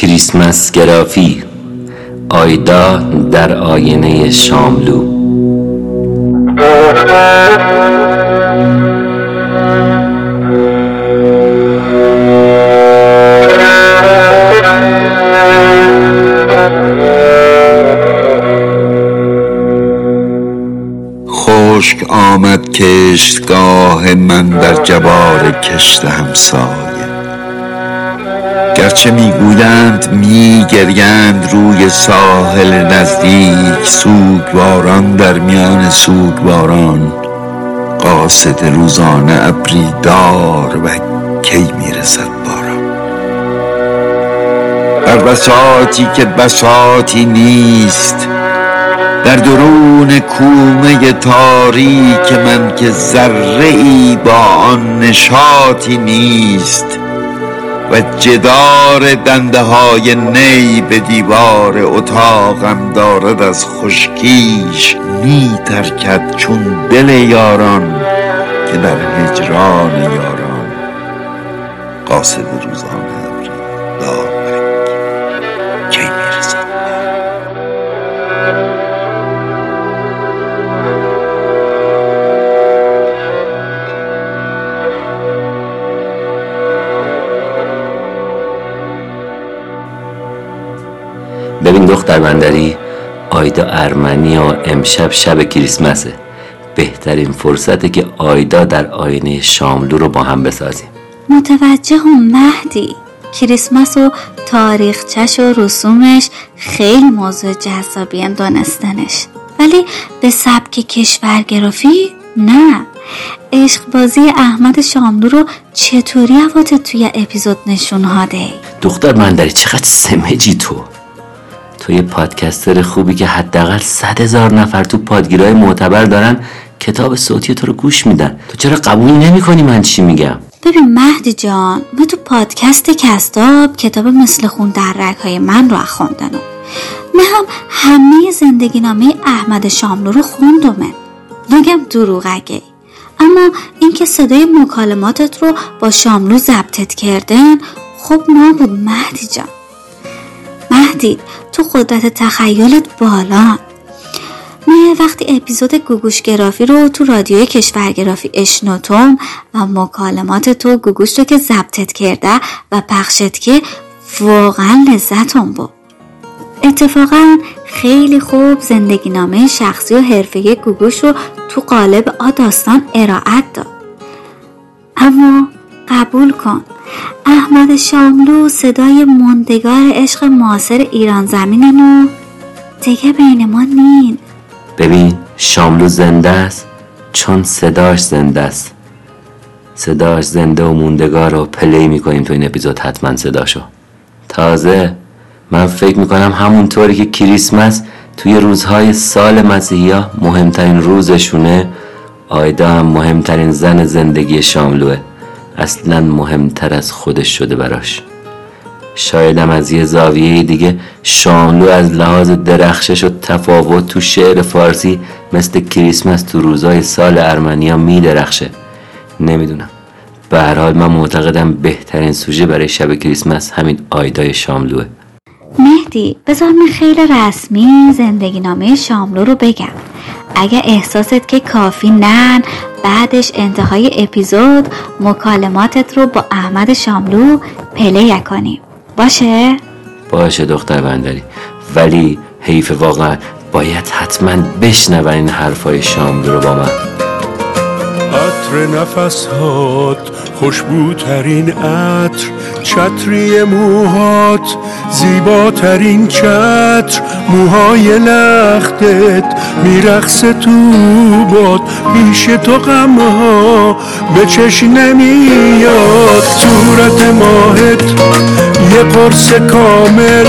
کریسمس گرافی. آیدا در آینه شاملو. خشک آمد کشتگاه من در جبار کشت همسایه گرچه می‌گویند میگریند روی ساحل نزدیک سوگواران در میان سوگواران. قاصد روزانه ابری دار و کی می‌رسد باران بر بساتی که بساتی نیست در درون کومه تاریک من که ذره ای با آن نشاطی نیست. و جدار دنده های نی به دیوار اتاقم دارد از خشکیش می ترکد چون دل یاران که در هجران یاران. قاصد آیدا ارمنی و امشب شب کریسمسه بهترین فرصته که آیدا در آینه شاملو رو با هم بسازیم. متوجهم مهدی. کریسمس و تاریخچش و رسومش خیلی موضوع جذابی دانستنش. ولی به سبک کشورگرافی نه. عشق بازی احمد شاملو رو چطوری حواتت توی اپیزود نشون هاده؟ دختر بندری چقدر سمجی تو. تو یه پادکستر خوبی که حداقل صد هزار نفر تو پادگیرهای معتبر دارن کتاب صوتی تو رو گوش میدن. تو چرا قبول نمی کنی من چی میگم؟ ببین مهدی جان ما تو پادکست کستاب کتاب مثل خون در رگهای من رو خوندن نه هم همه زندگی نامه احمد شاملو رو خوندمه. نگم دروغگه اما اینکه صدای مکالماتت رو با شاملو ضبطت کردن خب نبود مهدی جان. مهدی تو قدرت تخیلت بالا. من وقتی اپیزود گوگوش گرافی رو تو رادیوی کشورگرافی اشنوتم و مکالمات تو گوگوش رو که ضبطت کرده و پخشت که واقعا لذتم بود. اتفاقا خیلی خوب زندگی نامه شخصی و حرفه گوگوش رو تو قالب آ داستان ارائت داد. اما قبول کن احمد شاملو صدای مندگار عشق معاصر ایران زمینن و دیگه بین ما نین. ببین شاملو زنده است چون صداش زنده است. صداش زنده و موندگار رو پلی می‌کنیم تو این اپیزود حتما صداشو. تازه من فکر می‌کنم همونطوری که کریسمس توی روزهای سال مسیحی مهمترین روزشونه آیدا هم مهمترین زن زندگی شاملوه. اصلا مهمتر از خودش شده براش. شایدم از یه زاویه دیگه شاملو از لحاظ درخشش و تفاوت تو شعر فارسی مثل کریسمس تو روزای سال ارمنیا می درخشه. نمی‌دونم. به هر حال من معتقدم بهترین سوژه برای شب کریسمس همین آیدای شاملوه مهدی بذار من خیلی رسمی زندگی نامه شاملو رو بگم. اگه احساست که کافی نن بعدش انتهای اپیزود مکالماتت رو با احمد شاملو پلی کنیم باشه؟ باشه دختر بندری. ولی حیف واقعا باید حتما بشنون این حرفای شاملو رو با من. عطر نفسهات خوشبوترین عطر چتری موهات زیباترین چتر موهای لختت میرقص تو باد پیش تو غمها به چش نمیاد. صورت ماهت یه قرص کامل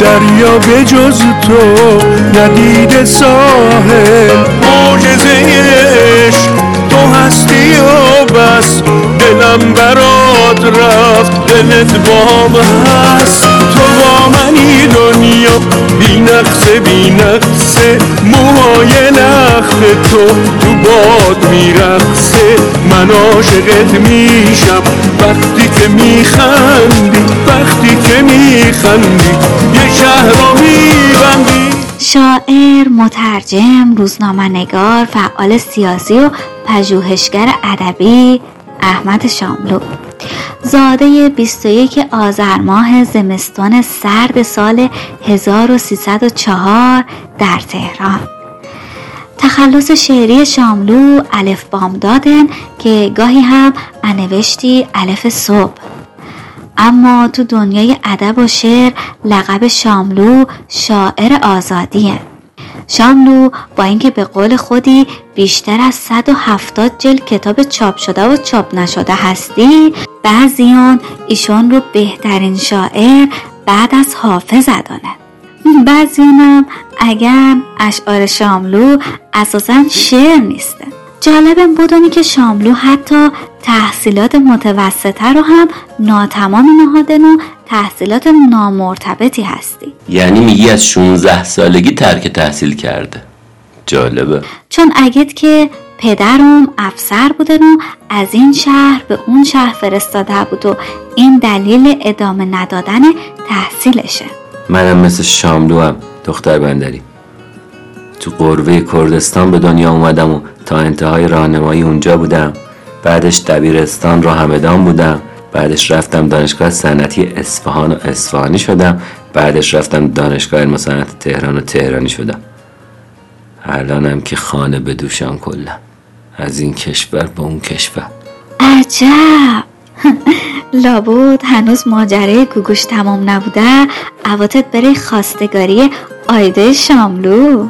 دریا به جز تو ندید ساحل. معجزه عشق هستی و بس دلم برات رفت دلت بام هست. تو با منی دنیا بی نقصه بی نقصه. موهای نخت تو تو باد میرقصه. من عاشقت میشم وقتی که میخندی وقتی که میخندی یه شهر رو میبندی. شاعر، مترجم، روزنامه نگار، فعال سیاسی و پژوهشگر ادبی احمد شاملو. زاده 21 آذر ماه زمستان سرد سال 1304 در تهران. تخلص شعری شاملو الف بام دادن که گاهی هم انوشتی الف صبح. اما تو دنیای ادب و شعر لقب شاملو شاعر آزادیه. شاملو با اینکه به قول خودی بیشتر از 170 جلد کتاب چاپ شده و چاپ نشده هستی بعضیان ایشون رو بهترین شاعر بعد از حافظ دانه بعضیانم اگر اشعار شاملو اساسا شعر نیسته جالبم بدونی که شاملو حتی تحصیلات متوسطه رو هم ناتمام نهادن و تحصیلات نامرتبطی هستی. یعنی میگی از 16 سالگی ترک تحصیل کرده. جالبه. چون اگت که پدرم افسر بودن و از این شهر به اون شهر فرستاده بود و این دلیل ادامه ندادن تحصیلشه. منم مثل شاملو هم دختر بندری. تو قروه کردستان به دنیا اومدم و تا انتهای راهنمایی اونجا بودم. بعدش دبیرستان را همدان بودم. بعدش رفتم دانشگاه صنعتی اصفهان و اصفهانی شدم. بعدش رفتم دانشگاه علم صنعت تهران و تهرانی شدم. الانم که خانه به دوشم کلم از این کشور به اون کشور. عجب! لابود هنوز ماجرای گوگوش تمام نبوده. عواتت بره خواستگاری آیده شاملو.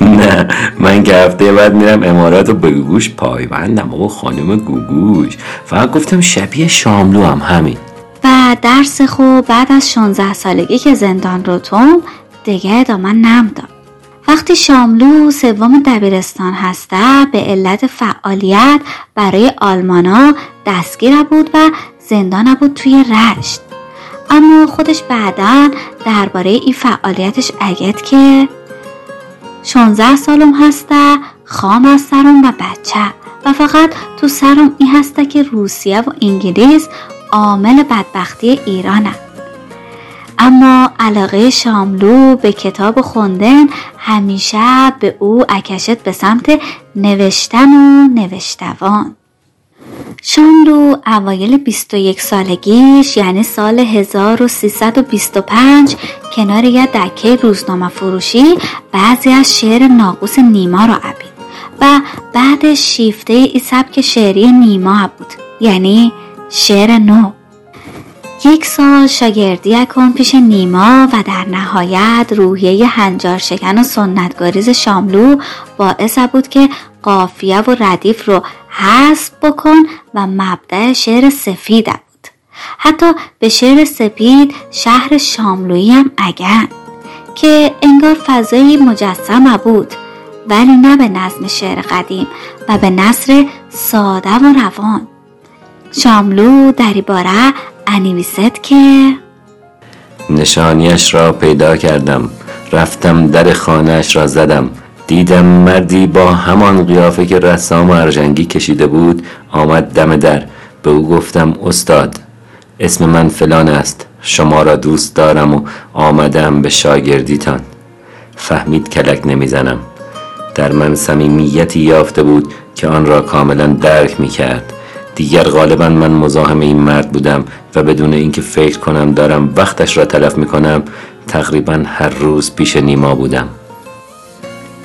نه من که هفته بعد میرم امارات و به گوگوش پایبندم. و خانم گوگوش. فقط گفتم شبیه شاملو هم همین. و درس خو بعد از 16 سالگی که زندان رو توم دیگه ادامه نمداد وقتی شاملو سوم دبیرستان هسته به علت فعالیت برای آلمانا دستگیر بود و زندان بود توی رشت. اما خودش بعدا درباره این فعالیتش اگت که 16 سالم هسته خام از سرم و بچه. و فقط تو سرم این هسته که روسیه و انگلیس عامل بدبختی ایرانه. اما علاقه شاملو به کتاب خوندن همیشه به او اکشت به سمت نوشتن و نوشتوان. شاملو اوایل 21 سالگیش یعنی سال 1325 کنار یه دکه روزنامه فروشی بعضی از شعر ناقوس نیما را عبید و بعد شیفته ای سبک شعری نیما بود یعنی شعر نو. یک سال شاگردی کن پیش نیما و در نهایت روحیه هنجار شکن و سنتگاریز شاملو باعث بود که قافیه و ردیف رو حذف بکن و مبدع شعر سفید بود. حتی به شعر سپید شهر شاملویی هم اگن که انگار فضایی مجسم بود ولی نه به نظم شعر قدیم و به نصر ساده و روان. شاملو در باره انیویست که نشانیش را پیدا کردم رفتم در خانهش را زدم. دیدم مردی با همان قیافه که رسام ارجنگی کشیده بود آمد دم در. به او گفتم استاد اسم من فلان است. شما را دوست دارم و آمدم به شاگردیتان. فهمید کلک نمی‌زنم. در من صمیمیتی یافته بود که آن را کاملا درک می کرد دیگر غالبا من مزاحم این مرد بودم و بدون اینکه فکر کنم دارم وقتش را تلف می کنم تقریبا هر روز پیش نیما بودم.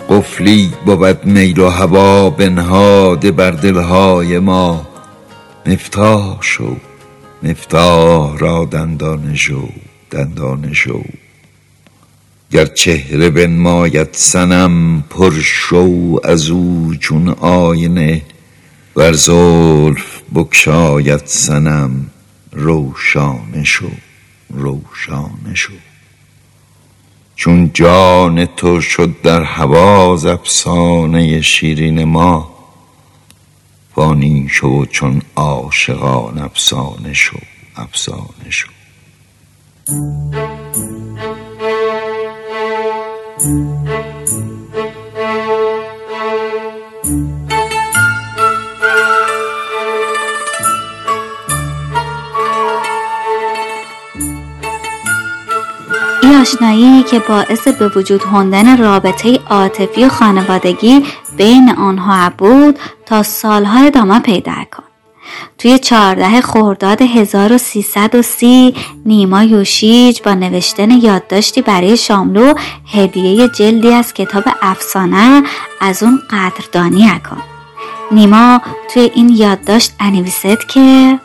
قفلی بود میل و هوا بنهاده بر دلهای ما. مفتاح شو مفتاح را دندان شو دندان شو. گر چهره بنماید سنم پر شو از او چون آینه ور زلف بکشاید سنم روشانه شو روشانه شو. چون جان تو شد در هواز افسانه شیرین ما فانی شو چون عاشقان افسانه شو افسانه شو. این آشنایی که باعث به وجود هندن رابطه عاطفی و خانوادگی بین آنها بود تا سالها ادامه پیدا کن. توی چهارده خرداد 1330 نیما یوشیج با نوشتن یادداشتی برای شاملو هدیه جلدی از کتاب افسانه از اون قدردانی کن نیما توی این یادداشت انویسد که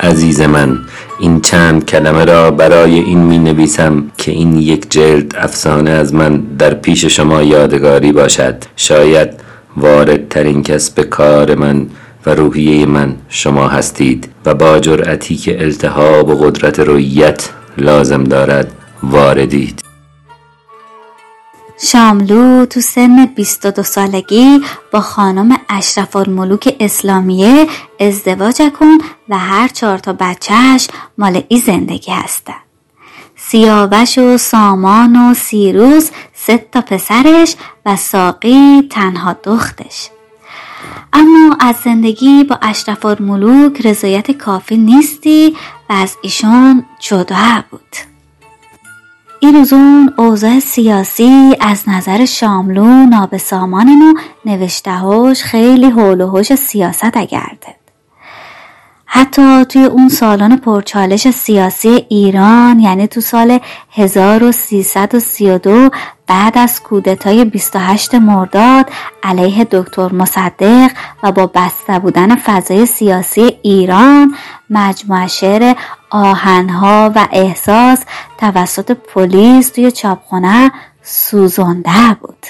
عزیز من این چند کلمه را برای این می نویسم که این یک جلد افسانه از من در پیش شما یادگاری باشد. شاید واردترین کس به کار من و روحیه من شما هستید و با جرأتی که التهاب و قدرت رویت لازم دارد واردید. شاملو تو سن 22 سالگی با خانم اشرف الملوک اسلامیه ازدواج کن و هر چهار تا بچهش مال ای زندگی هستن. سیاوش و سامان و سیروس سه تا پسرش و ساقی تنها دختش. اما از زندگی با اشرف الملوک رضایت کافی نیستی و از ایشون جدا بود. این روزون اوضاع سیاسی از نظر شاملو نابسامانن و نوشتهاش خیلی حول و حوش سیاست اگرده. حتی توی اون سالان پرچالش سیاسی ایران یعنی تو سال 1332 بعد از کودتای 28 مرداد علیه دکتر مصدق و با بسته بودن فضای سیاسی ایران مجموعه شعر آهنها و احساس توسط پلیس توی چاپخونه سوزانده بود.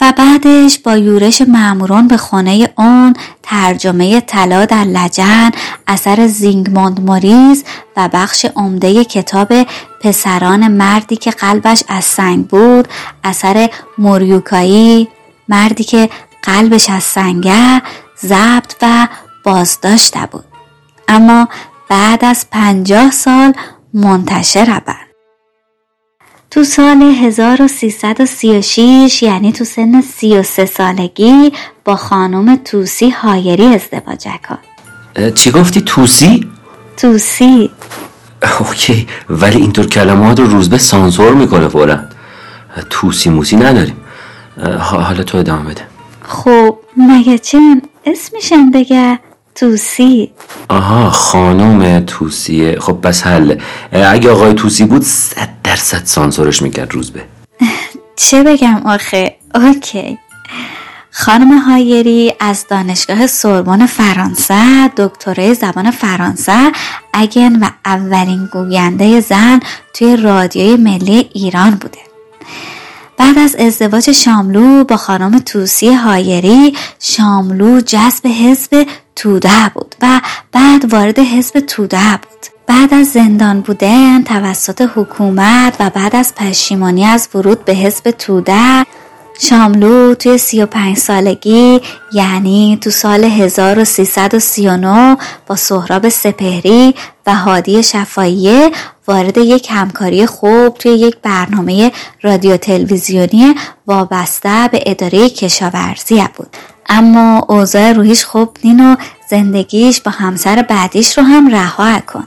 و بعدش با یورش معموران به خانه اون ترجمه طلا در لجن اثر زینگموند موریز و بخش عمده کتاب پسران مردی که قلبش از سنگ بود اثر موریوکایی مردی که قلبش از سنگه ضبط و بازداشته بود. اما بعد از پنجاه سال منتشر بند تو سال 1336 یعنی تو سن 33 سالگی با خانم توسی هایری ازدواج کن چی گفتی؟ توسی؟ توسی. اوکی ولی اینطور کلمات رو روزبه سانسور می‌کنه فورا. توسی موسی نداریم. حالا تو ادامه بده. خب مگه چن اسمشم بگه؟ توسی. آها خانم توسیه خب بس حل. اگه آقای توسی بود صد درصد سانسورش می‌کرد روزبه چه بگم آخه؟ اوکی. خانم هایری از دانشگاه سوربن فرانسه دکترای زبان فرانسه اگن و اولین گوینده زن توی رادیوی ملی ایران بوده. بعد از ازدواج شاملو با خانم توسی هایری شاملو جذب حزب توده بود و بعد وارد حزب توده بود. بعد از زندان بودن توسط حکومت و بعد از پشیمانی از ورود به حزب توده شاملو توی 35 سالگی یعنی تو سال 1339 با سهراب سپهری و هادی شفاییه وارد یک همکاری خوب توی یک برنامه رادیو تلویزیونی وابسته به اداره کشاورزی بود. اما اوضاع روحیش خوب نین و زندگیش با همسر بعدیش رو هم رها کن.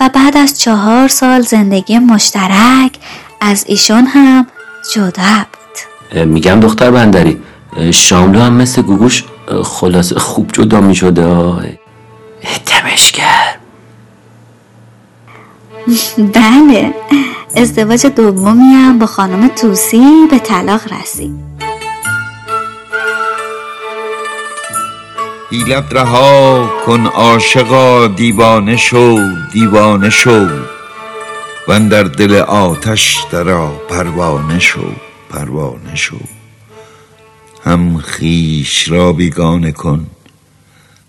و بعد از چهار سال زندگی مشترک از ایشون هم جدا بود. میگم دختر بندری شاملو هم مثل گوگوش خلاص خوب جدا می‌شده تمشگر بله ازدواج دومی هم با خانم توسی به طلاق رسید. حیلت رها کن عاشقا دیوانه شو دیوانه شو. و در دل آتش درا پروانه شو. پروانه شو هم خیش را بیگانه کن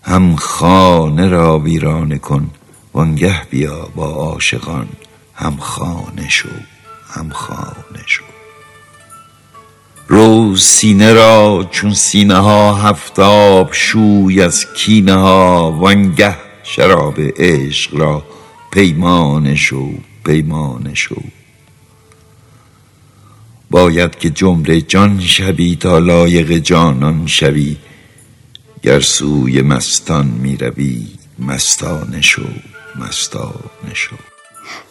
هم خانه را ویرانه کن وانگه بیا با عاشقان هم خانه شو هم خانه شو. روز سینه را چون سینه ها هفتاب شوی از کینه ها وانگه شراب عشق را پیمانه شو پیمانه شو. باید که جمله جان شوی تا لایق جانان شوی. گر سوی مستان می روی مستانه شو مستانه شو.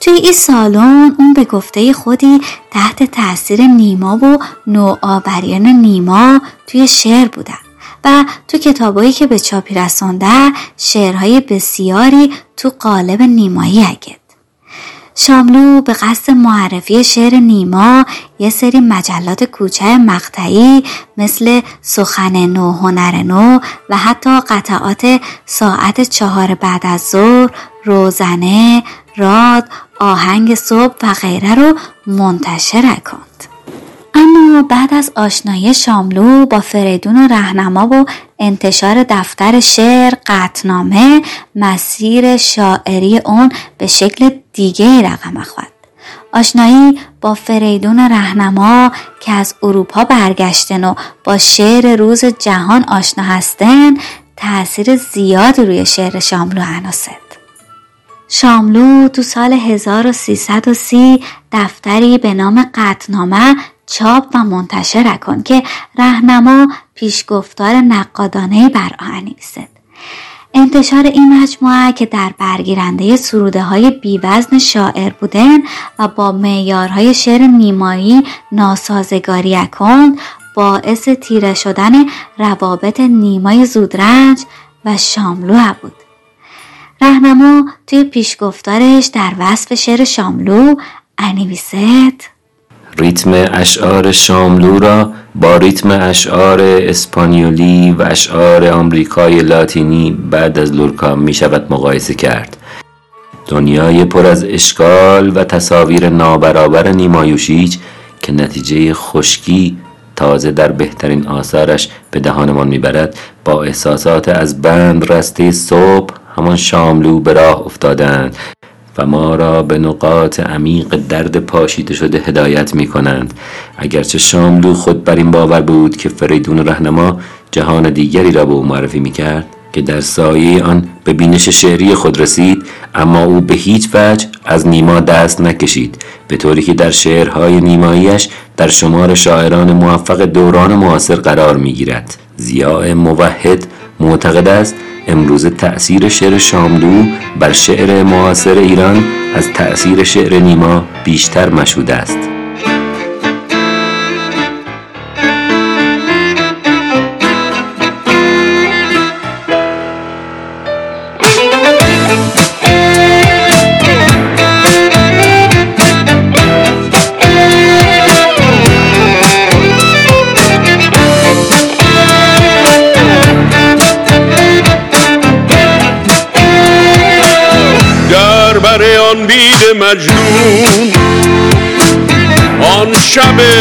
توی این سالن اون به گفته خودی تحت تاثیر نیما و نوآوریان نیما توی شعر بودن. و تو کتابایی که به چاپی رسانده شعرهای بسیاری تو قالب نیمایی اگد شاملو به قصد معرفی شعر نیما یه سری مجلات کوچه مقطعی مثل سخن نو هنر نو و حتی قطعات ساعت چهار بعد از ظهر روزنه راد آهنگ صبح و غیره رو منتشر کند. اما بعد از آشنایی شاملو با فریدون و رهنما و انتشار دفتر شعر قطنامه مسیر شاعری اون به شکل دیگه رقم اخواد. آشنایی با فریدون رهنما که از اروپا برگشتن و با شعر روز جهان آشنا هستن تأثیر زیادی روی شعر شاملو عناست شاملو تو سال 1330 دفتری به نام قطنامه چاپ و منتشر کن که رهنما پیشگفتار نقادانه بر آن انتشار این مجموعه که در برگیرنده سروده های بیوزن شاعر بودن و با معیارهای شعر نیمایی ناسازگاری کند باعث تیره شدن روابط نیمای زودرنج و شاملو بود. رهنما توی پیشگفتارش در وصف شعر شاملو انیویست ریتم اشعار شاملو را با ریتم اشعار اسپانیولی و اشعار آمریکای لاتینی بعد از لورکا می شود مقایسه کرد. دنیای پر از اشکال و تصاویر نابرابر نیمایوشیچ که نتیجه خشکی تازه در بهترین آثارش به دهانمان می‌برد با احساسات از بند رسته صبح همان شاملو به راه افتادند. و ما را به نقاط عمیق درد پاشیده شده هدایت می کنند اگرچه شاملو خود بر این باور بود که فریدون رهنما جهان دیگری را به او معرفی می کرد که در سایه آن به بینش شعری خود رسید اما او به هیچ وجه از نیما دست نکشید به طوری که در شعرهای نیماییش در شمار شاعران موفق دوران معاصر قرار می گیرد زیاء موحد معتقد است امروز تأثیر شعر شاملو بر شعر معاصر ایران از تأثیر شعر نیما بیشتر مشهود است.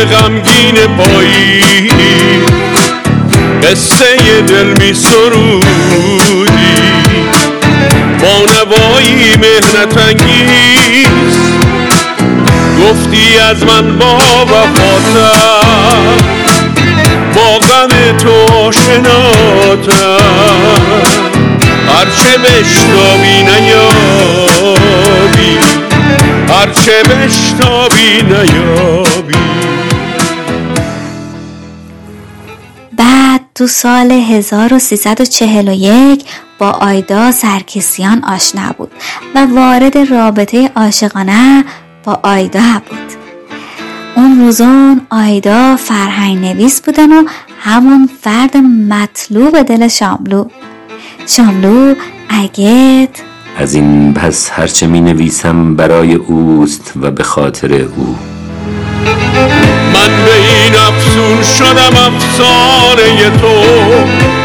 غمگین پایی. قصه دل می سرودی با نوایی مهنت انگیز. گفتی از من با وفاتم با غم تو آشناتم هرچه بشتابی نیابی. هرچه بشتابی نیابی. بعد تو سال 1341 با آیدا سرکیسیان آشنا بود و وارد رابطه عاشقانه با آیدا بود. اون روزان آیدا فرهنگ نویس بودن و همون فرد مطلوب دل شاملو. شاملو اگت از این پس هرچه می نویسم برای اوست و به خاطر او. من به این افسون شدم افسانه تو.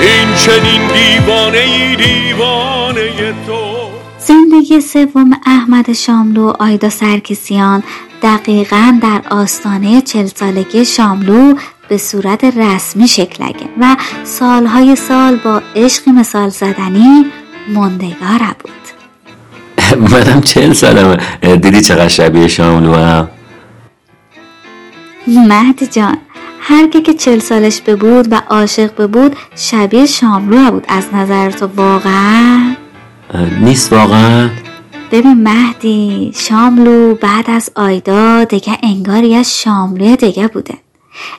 این چنین دیوانه ای دیوانه تو. زندگی سوم احمد شاملو و آیدا سرکسیان دقیقا در آستانه چل سالگی شاملو به صورت رسمی شکل و سالهای سال با عشقی مثال زدنی مندگار بود. منم چهل سالمه. دیدی چقدر شبیه شاملو هم مهدی جان هر که چل سالش به بود و عاشق به بود شبیه شاملو بود از نظر تو واقعا؟ نیست واقعا. ببین مهدی شاملو بعد از آیدا دیگه انگاری از شاملو دیگه بوده.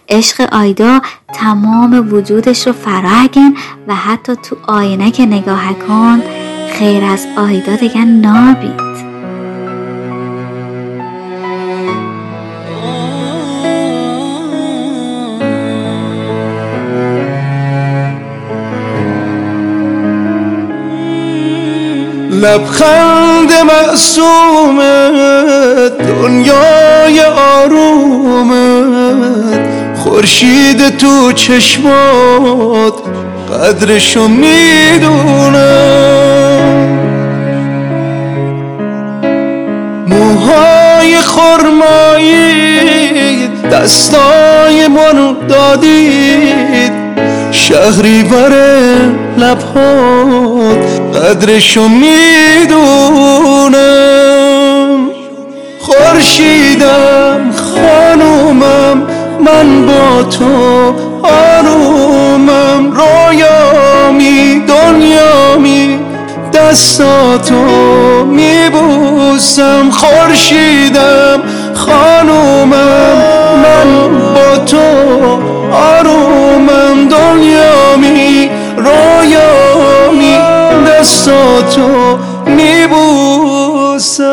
عشق آیدا تمام وجودش رو فراگن و حتی تو آینه که نگاه کن خیر از آیدا دیگه نابید لبخند معصومت دنیای آرومت. خورشید تو چشمات قدرشو می‌دونم موهای خرمایی دستای منو دادید. شهری بره لبهات قدرشو می‌دونم. خورشیدم خانومم من با تو آرومم. رویامی دنیامی دستاتو میبوسم. خورشیدم خانومم من با تو آرومم دنیامی رویامی دستاتو میبوسم.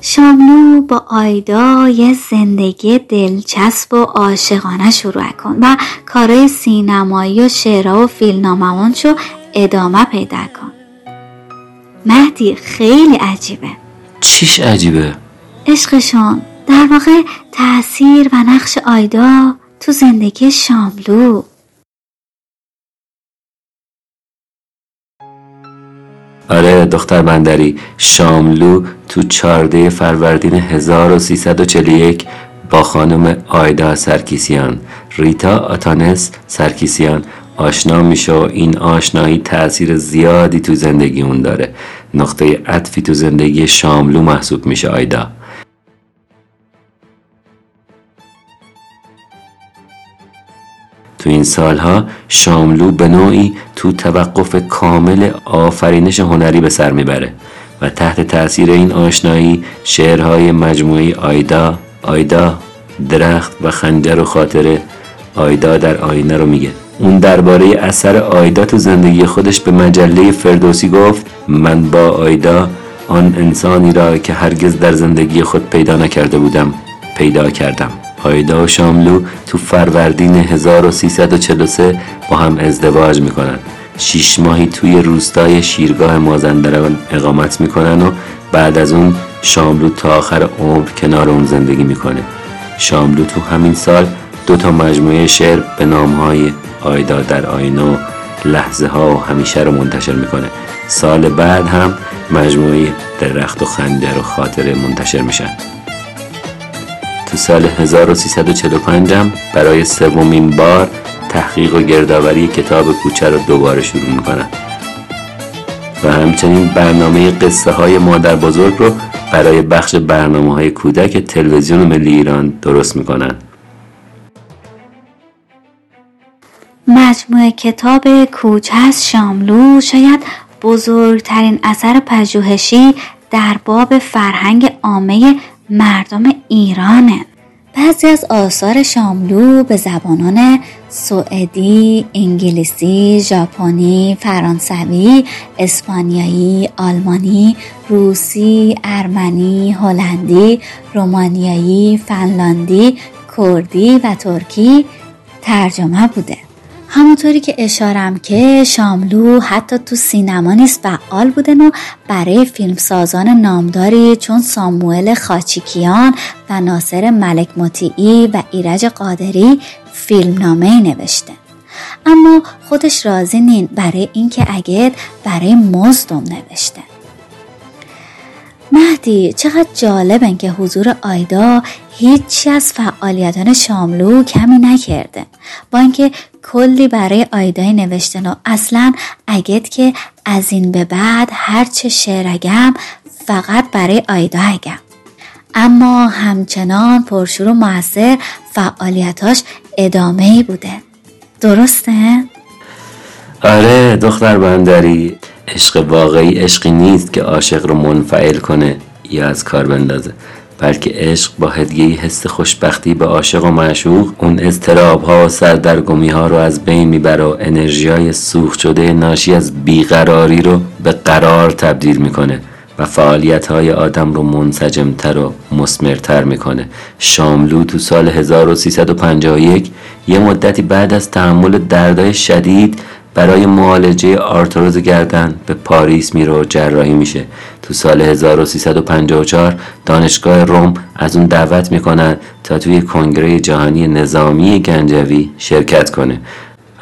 شاملو با آیدا یه زندگی دلچسب و عاشقانه شروع کن و کارهای سینمایی و شعرها و فیلمنامه‌هاشو ادامه پیدا کن. مهدی خیلی عجیبه. چیش عجیبه؟ عشقشون در واقع تاثیر و نقش آیدا تو زندگی شاملو. آره دختر بندری شاملو تو چارده فروردین 1341 با خانم آیدا سرکیسیان. ریتا آتانس سرکیسیان. آشنا میشه و این آشنایی تاثیر زیادی تو زندگی اون داره. نقطه عطفی تو زندگی شاملو محسوب میشه آیدا. تو این سالها شاملو به نوعی تو توقف کامل آفرینش هنری به سر می‌بره و تحت تاثیر این آشنایی شعرهای مجموعه آیدا آیدا درخت و خنجر و خاطره آیدا در آینه رو میگه. اون درباره اثر آیدا تو زندگی خودش به مجله فردوسی گفت من با آیدا آن انسانی را که هرگز در زندگی خود پیدا نکرده بودم پیدا کردم. آیدا و شاملو تو فروردین 1343 با هم ازدواج می‌کنن. شیش ماهی توی روستای شیرگاه مازندران اقامت می‌کنن و بعد از اون شاملو تا آخر عمر کنار اون زندگی می‌کنه. شاملو تو همین سال دو تا مجموعه شعر به نامهای آیدا در آینه و لحظه ها و همیشه رو منتشر می‌کنه. سال بعد هم مجموعه درخت و خنجر و خاطره منتشر میشن. تو سال 1345 هم برای سومین بار تحقیق و گردآوری کتاب کوچه رو دوباره شروع می‌کنن و همچنین برنامه قصه های مادر بزرگ رو برای بخش برنامه های کودک تلویزیون ملی ایران درست می‌کنن. مجموعه کتاب کوچه از شاملو شاید بزرگترین اثر پژوهشی در باب فرهنگ عامه مردم ایرانه بعضی از آثار شاملو به زبانان سوئدی، انگلیسی، ژاپنی، فرانسوی، اسپانیایی، آلمانی، روسی، ارمنی، هلندی، رومانیایی، فنلاندی، کردی و ترکی ترجمه بوده. همونطوری که اشارم که شاملو حتی تو سینما نیست فعال بودن و برای فیلمسازان نامداری چون ساموئل خاچیکیان و ناصر ملک مطیعی و ایرج قادری فیلمنامه نوشته. اما خودش راضی نین برای اینکه اگه برای مزدم نوشته. مهدی چقدر جالبن که حضور آیدا هیچی از فعالیتان شاملو کمی نکرده. با اینکه کلی برای آیدای نوشتن و اصلا اگت که از این به بعد هرچه شعر اگم فقط برای آیدا اگم. اما همچنان پرشور و موثر فعالیتاش ادامه ای بوده. درسته؟ آره دختر بندری عشق واقعی عشقی نیست که عاشق رو منفعل کنه یا از کار بندازه. بلکه عشق با هدیه حس خوشبختی به عاشق و معشوق اون اضطراب ها و سردرگمی ها رو از بین می‌بره و انرژی های سوخت شده ناشی از بیقراری رو به قرار تبدیل می‌کنه و فعالیت های آدم رو منسجمتر و مسمرتر می‌کنه. شاملو تو سال 1351 یه مدتی بعد از تحمل دردای شدید برای معالجه آرتروز گردن به پاریس میره و جراحی میشه. تو سال 1354 دانشگاه روم از اون دعوت می‌کنن تا توی کنگره جهانی نظامی گنجوی شرکت کنه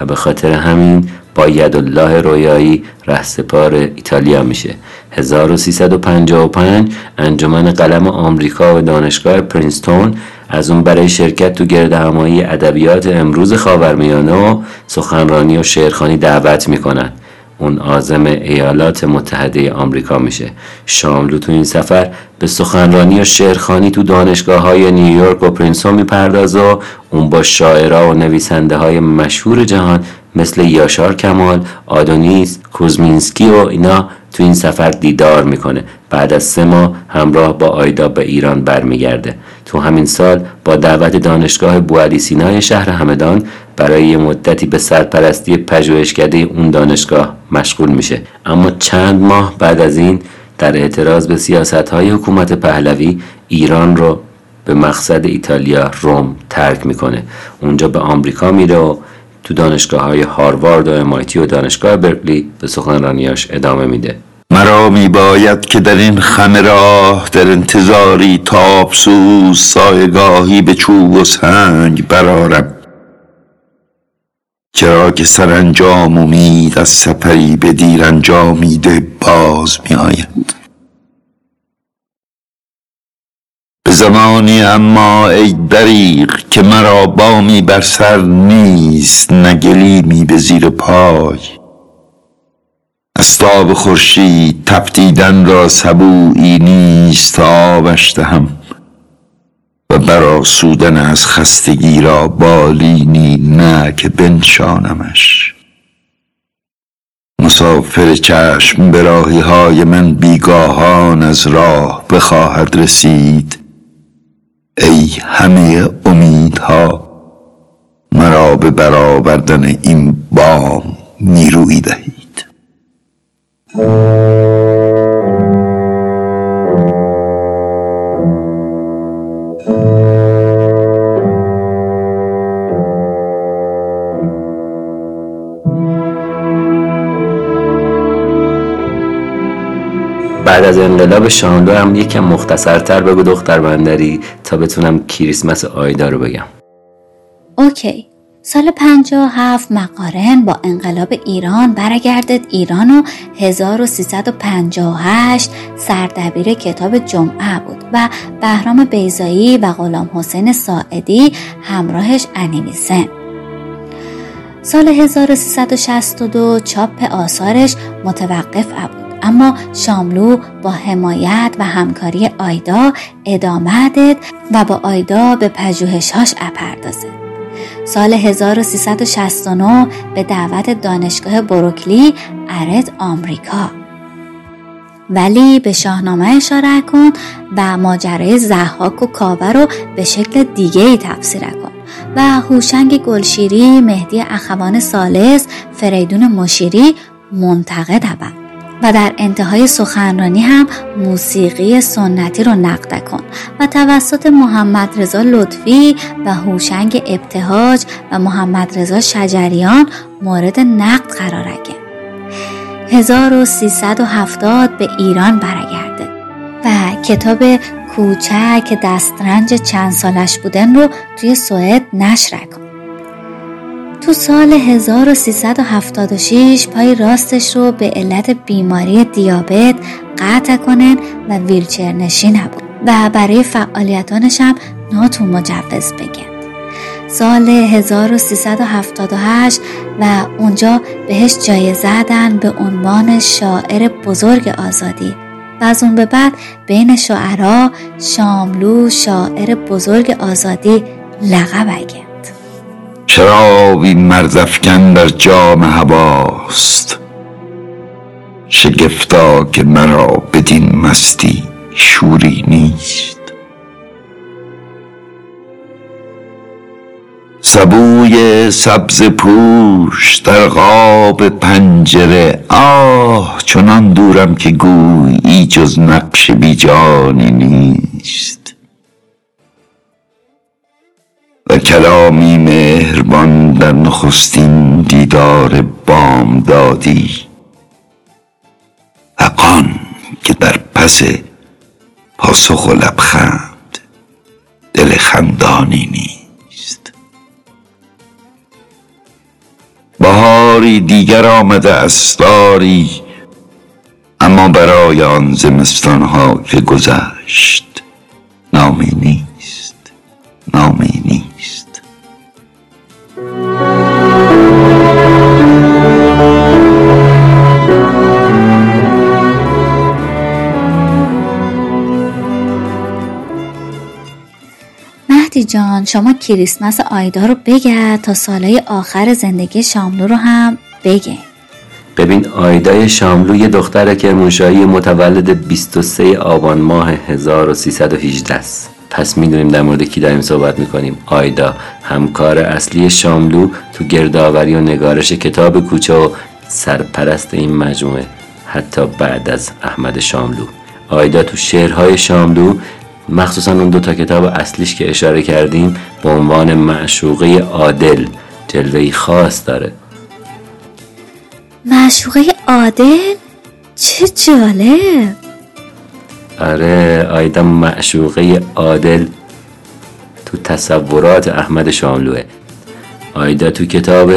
و به خاطر همین با یدالله رویایی رهسپار ایتالیا میشه. 1355 انجمن قلم آمریکا و دانشگاه پرینستون از اون برای شرکت تو گرد همایی ادبیات امروز خاورمیانه و سخنرانی و شعرخانی دعوت می‌کنن. اون آزم ایالات متحده آمریکا میشه. شاملو تو این سفر به سخنرانی و شعرخانی تو دانشگاه های نیویورک و پرینستون می‌پردازه و اون با شاعرها و نویسنده های مشهور جهان مثل یاشار کمال، آدونیس، کوزمینسکی و اینا تو این سفر دیدار می‌کنه. بعد از سه ماه همراه با آیدا به ایران برمیگرده. تو همین سال با دعوت دانشگاه بوعلی سینای شهر همدان برای یه مدتی به سرپرستی پژوهشکده اون دانشگاه مشغول میشه. اما چند ماه بعد از این در اعتراض به سیاست های حکومت پهلوی ایران رو به مقصد ایتالیا روم ترک می‌کنه. اونجا به آمریکا میره و تو دانشگاه های هاروارد و امایتی و دانشگاه برکلی به سخنرانیاش ادامه میده. مرا می باید که در این خم راه در انتظاری تابسوز سایگاهی به چوب و سنگ برارم چرا که سرانجام امید از سپری به دیر انجامیده باز می آید به زمانی اما ای دریغ که مرا بامی بر سر نیست نگلیمی به زیر پای. از تاب خورشید تپتیدن را سبویی نیست آبش دهم و برآسودن از خستگی را بالینی نه که بنشانمش. مسافر چشم به راهی های من بیگاهان از راه بخواهد رسید. ای همه امیدها مرا به برآوردن این بام نیرویی دهید. بعد از انقلاب شاملو هم یکم مختصرتر بگو دختر بندری تا بتونم کریسمس آیدا رو بگم. اوکی. سال 57 مقارن با انقلاب ایران برگردد ایران و 1358 سردبیر کتاب جمعه بود و بهرام بیزایی و غلام حسین ساعدی همراهش انیمیسن سال 1362 چاپ آثارش متوقف بود اما شاملو با حمایت و همکاری آیدا ادامه داد و با آیدا به پژوهشهاش اپردازه سال 1369 به دعوت دانشگاه بروکلی ارد آمریکا. ولی به شاهنامه اشاره کن و ماجرای زحاک و کاوه رو به شکل دیگه ای تفسیر کن و هوشنگ گلشیری مهدی اخوان سالس فریدون مشیری منتقد بود و در انتهای سخنرانی هم موسیقی سنتی رو نقد کن و توسط محمد رضا لطفی و هوشنگ ابتهاج و محمد رضا شجریان مورد نقد قرار گرفت 1370 به ایران برگرده و کتاب کوچک دسترنج چند سالش بودن رو توی سوئد نشر کن. تو سال 1376 پای راستش رو به علت بیماری دیابت قطع کنن و ویلچر نشین بود و برای فعالیتانش هم ناتو مجوز بگن. سال 1378 و اونجا بهش جایزه دادن به عنوان شاعر بزرگ آزادی و از اون به بعد بین شاعرها شاملو شاعر بزرگ آزادی لقب اگه. شرابی مردفکن در جام هواست؟ شگفتا که مرا بدین مستی شوری نیست. سبوی سبز پوش در قاب پنجره آه چنان دورم که گویی جز نقش بیجانی نیست. و کلامی مهربان در نخستین دیدار بام دادی حقان که در پس پاسخ و لبخند دل خندانی نیست. بهاری دیگر آمده اسراری اما برای آن زمستانها که گذشت نامی نیست. نامی نیست. مهدی جان شما کریسمس آیدا رو بگرد تا سالهای آخر زندگی شاملو رو هم بگه. ببین آیدای شاملو یه دختر کرمانشاهی متولد 23 آبان ماه 1318 است. پس می‌دونیم در مورد کی داریم صحبت می‌کنیم. آیدا همکار اصلی شاملو تو گردآوری و نگارش کتاب کوچه و سرپرست این مجموعه حتی بعد از احمد شاملو. آیدا تو شعرهای شاملو مخصوصا اون دوتا کتاب اصلیش که اشاره کردیم به عنوان معشوقه عادل جلوهی خاص داره. معشوقه عادل؟ چه جالب! آره آیدا معشوقه عادل تو تصورات احمد شاملوه. آیدا تو کتاب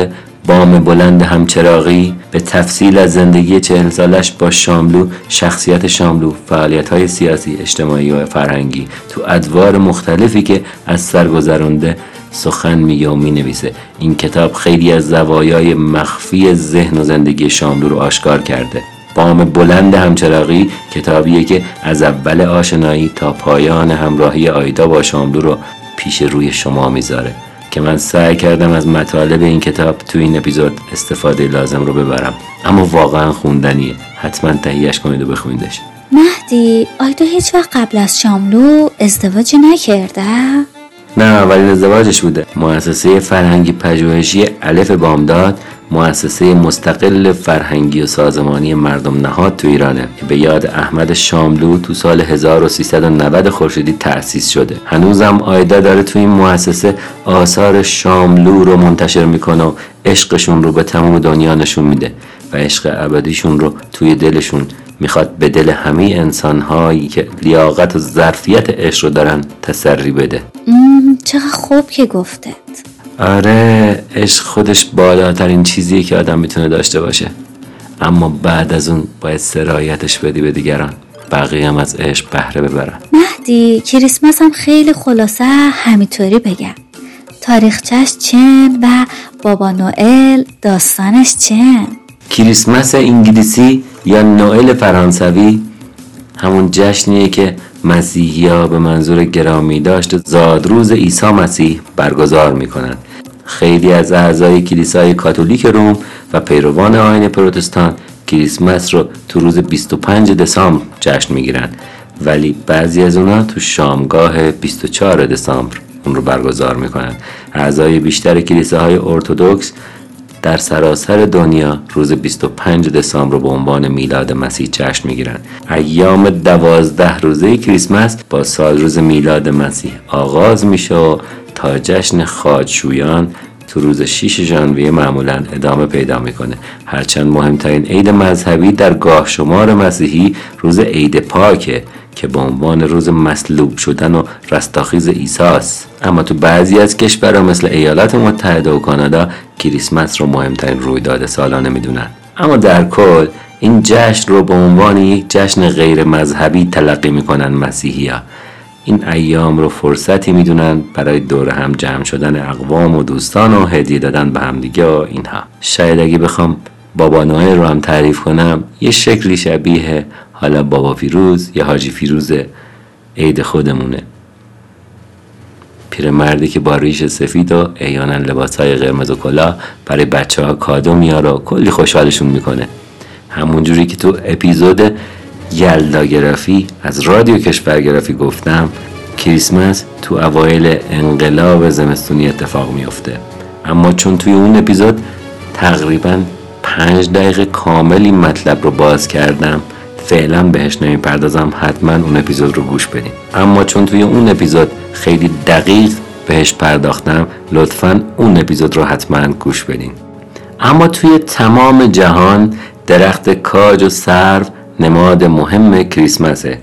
بام بلند همچراغی به تفصیل از زندگی چهل سالش با شاملو شخصیت شاملو فعالیت های سیاسی اجتماعی و فرهنگی تو ادوار مختلفی که از سر گذرونده سخن میگه و می‌نویسه. این کتاب خیلی از زوایای مخفی ذهن و زندگی شاملو رو آشکار کرده. بام بلند همچراغی کتابیه که از اول آشنایی تا پایان همراهی آیدا با شاملو رو پیش روی شما می‌ذاره. که من سعی کردم از مطالب این کتاب تو این اپیزود استفاده لازم رو ببرم. اما واقعا خوندنیه. حتما تهیهش کنید و بخویندش مهدی آیدا هیچ وقت قبل از شاملو ازدواجی نکرده؟ نه اولین ازدواجش بوده. مؤسسه فرهنگی پژوهشی الف بامداد مؤسسه مستقل فرهنگی و سازمانی مردم نهاد تو ایرانه که به یاد احمد شاملو تو سال 1390 خورشیدی تأسیس شده. هنوزم آیدا داره تو این مؤسسه آثار شاملو رو منتشر می‌کنه و عشقشون رو به تمام دنیا نشون میده و عشق ابدیشون رو توی دلشون می‌خواد به دل همه انسانهایی که لیاقت و ظرفیت عشق رو دارن تسری بده. چقدر خوب که گفتت آره عشق خودش بالاترین چیزیه که آدم می‌تونه داشته باشه. اما بعد از اون باید سرایتش بدی به دیگران. بقیه هم از عشق بهره ببرن. مهدی کریسمس هم خیلی خلاصه همینطوری بگم. تاریخچش چن و بابا نوئل داستانش چن کریسمس انگلیسی یا نوئل فرانسوی؟ همون جشنیه که مسیحی ها به منظور گرامی داشت زادروز عیسی مسیح برگزار می‌کنند خیلی از اعضای کلیسای کاتولیک روم و پیروان آین پروتستان کریسمس رو تو روز 25 دسامبر جشن می‌گیرن ولی بعضی از اونا تو شامگاه 24 دسامبر اون رو برگزار می‌کنن اعضای بیشتر کلیساهای ارتودکس در سراسر دنیا روز 25 دسامبر به عنوان میلاد مسیح جشن می‌گیرن ایام دوازده روزه کریسمس با سال روز میلاد مسیح آغاز میشه و تا جشن خاجشویان تو روز 6 ژانویه معمولا ادامه پیدا می‌کنه. هرچند مهمترین عید مذهبی در گاه شمار مسیحی روز عید پاکه که به عنوان روز مصلوب شدن و رستاخیز عیسی است اما تو بعضی از کشورها مثل ایالات متحده و کانادا کریسمس رو مهمترین رویداد سالانه می‌دونن. اما در کل این جشن رو به عنوان یک جشن غیر مذهبی تلقی می‌کنن مسیحی ها. این ایام رو فرصتی می‌دونن برای دور هم جمع شدن اقوام و دوستان و هدیه دادن به همدیگه و اینها. شاید اگه بخوام بابا نوئل رو هم تعریف کنم یه شکلی شبیه حالا بابا فیروز یا حاجی فیروز عید خودمونه. پیرمردی که با ریش سفید و احیانا لباس های قرمز و کلاه برای بچه ها کادو میاره و کلی خوشحالشون می‌کنه. همونجوری که تو اپیزود یلداگرافی از رادیو کشورگرافی گفتم کریسمس تو اوایل انقلاب زمستونی اتفاق میفته اما چون توی اون اپیزود تقریبا پنج دقیقه کامل این مطلب رو باز کردم فعلا بهش نمی‌پردازم حتما اون اپیزود رو گوش بدین. اما چون توی اون اپیزود خیلی دقیق بهش پرداختم لطفا اون اپیزود رو حتما گوش بدین. اما توی تمام جهان درخت کاج و سرو نماد مهم کریسمسه.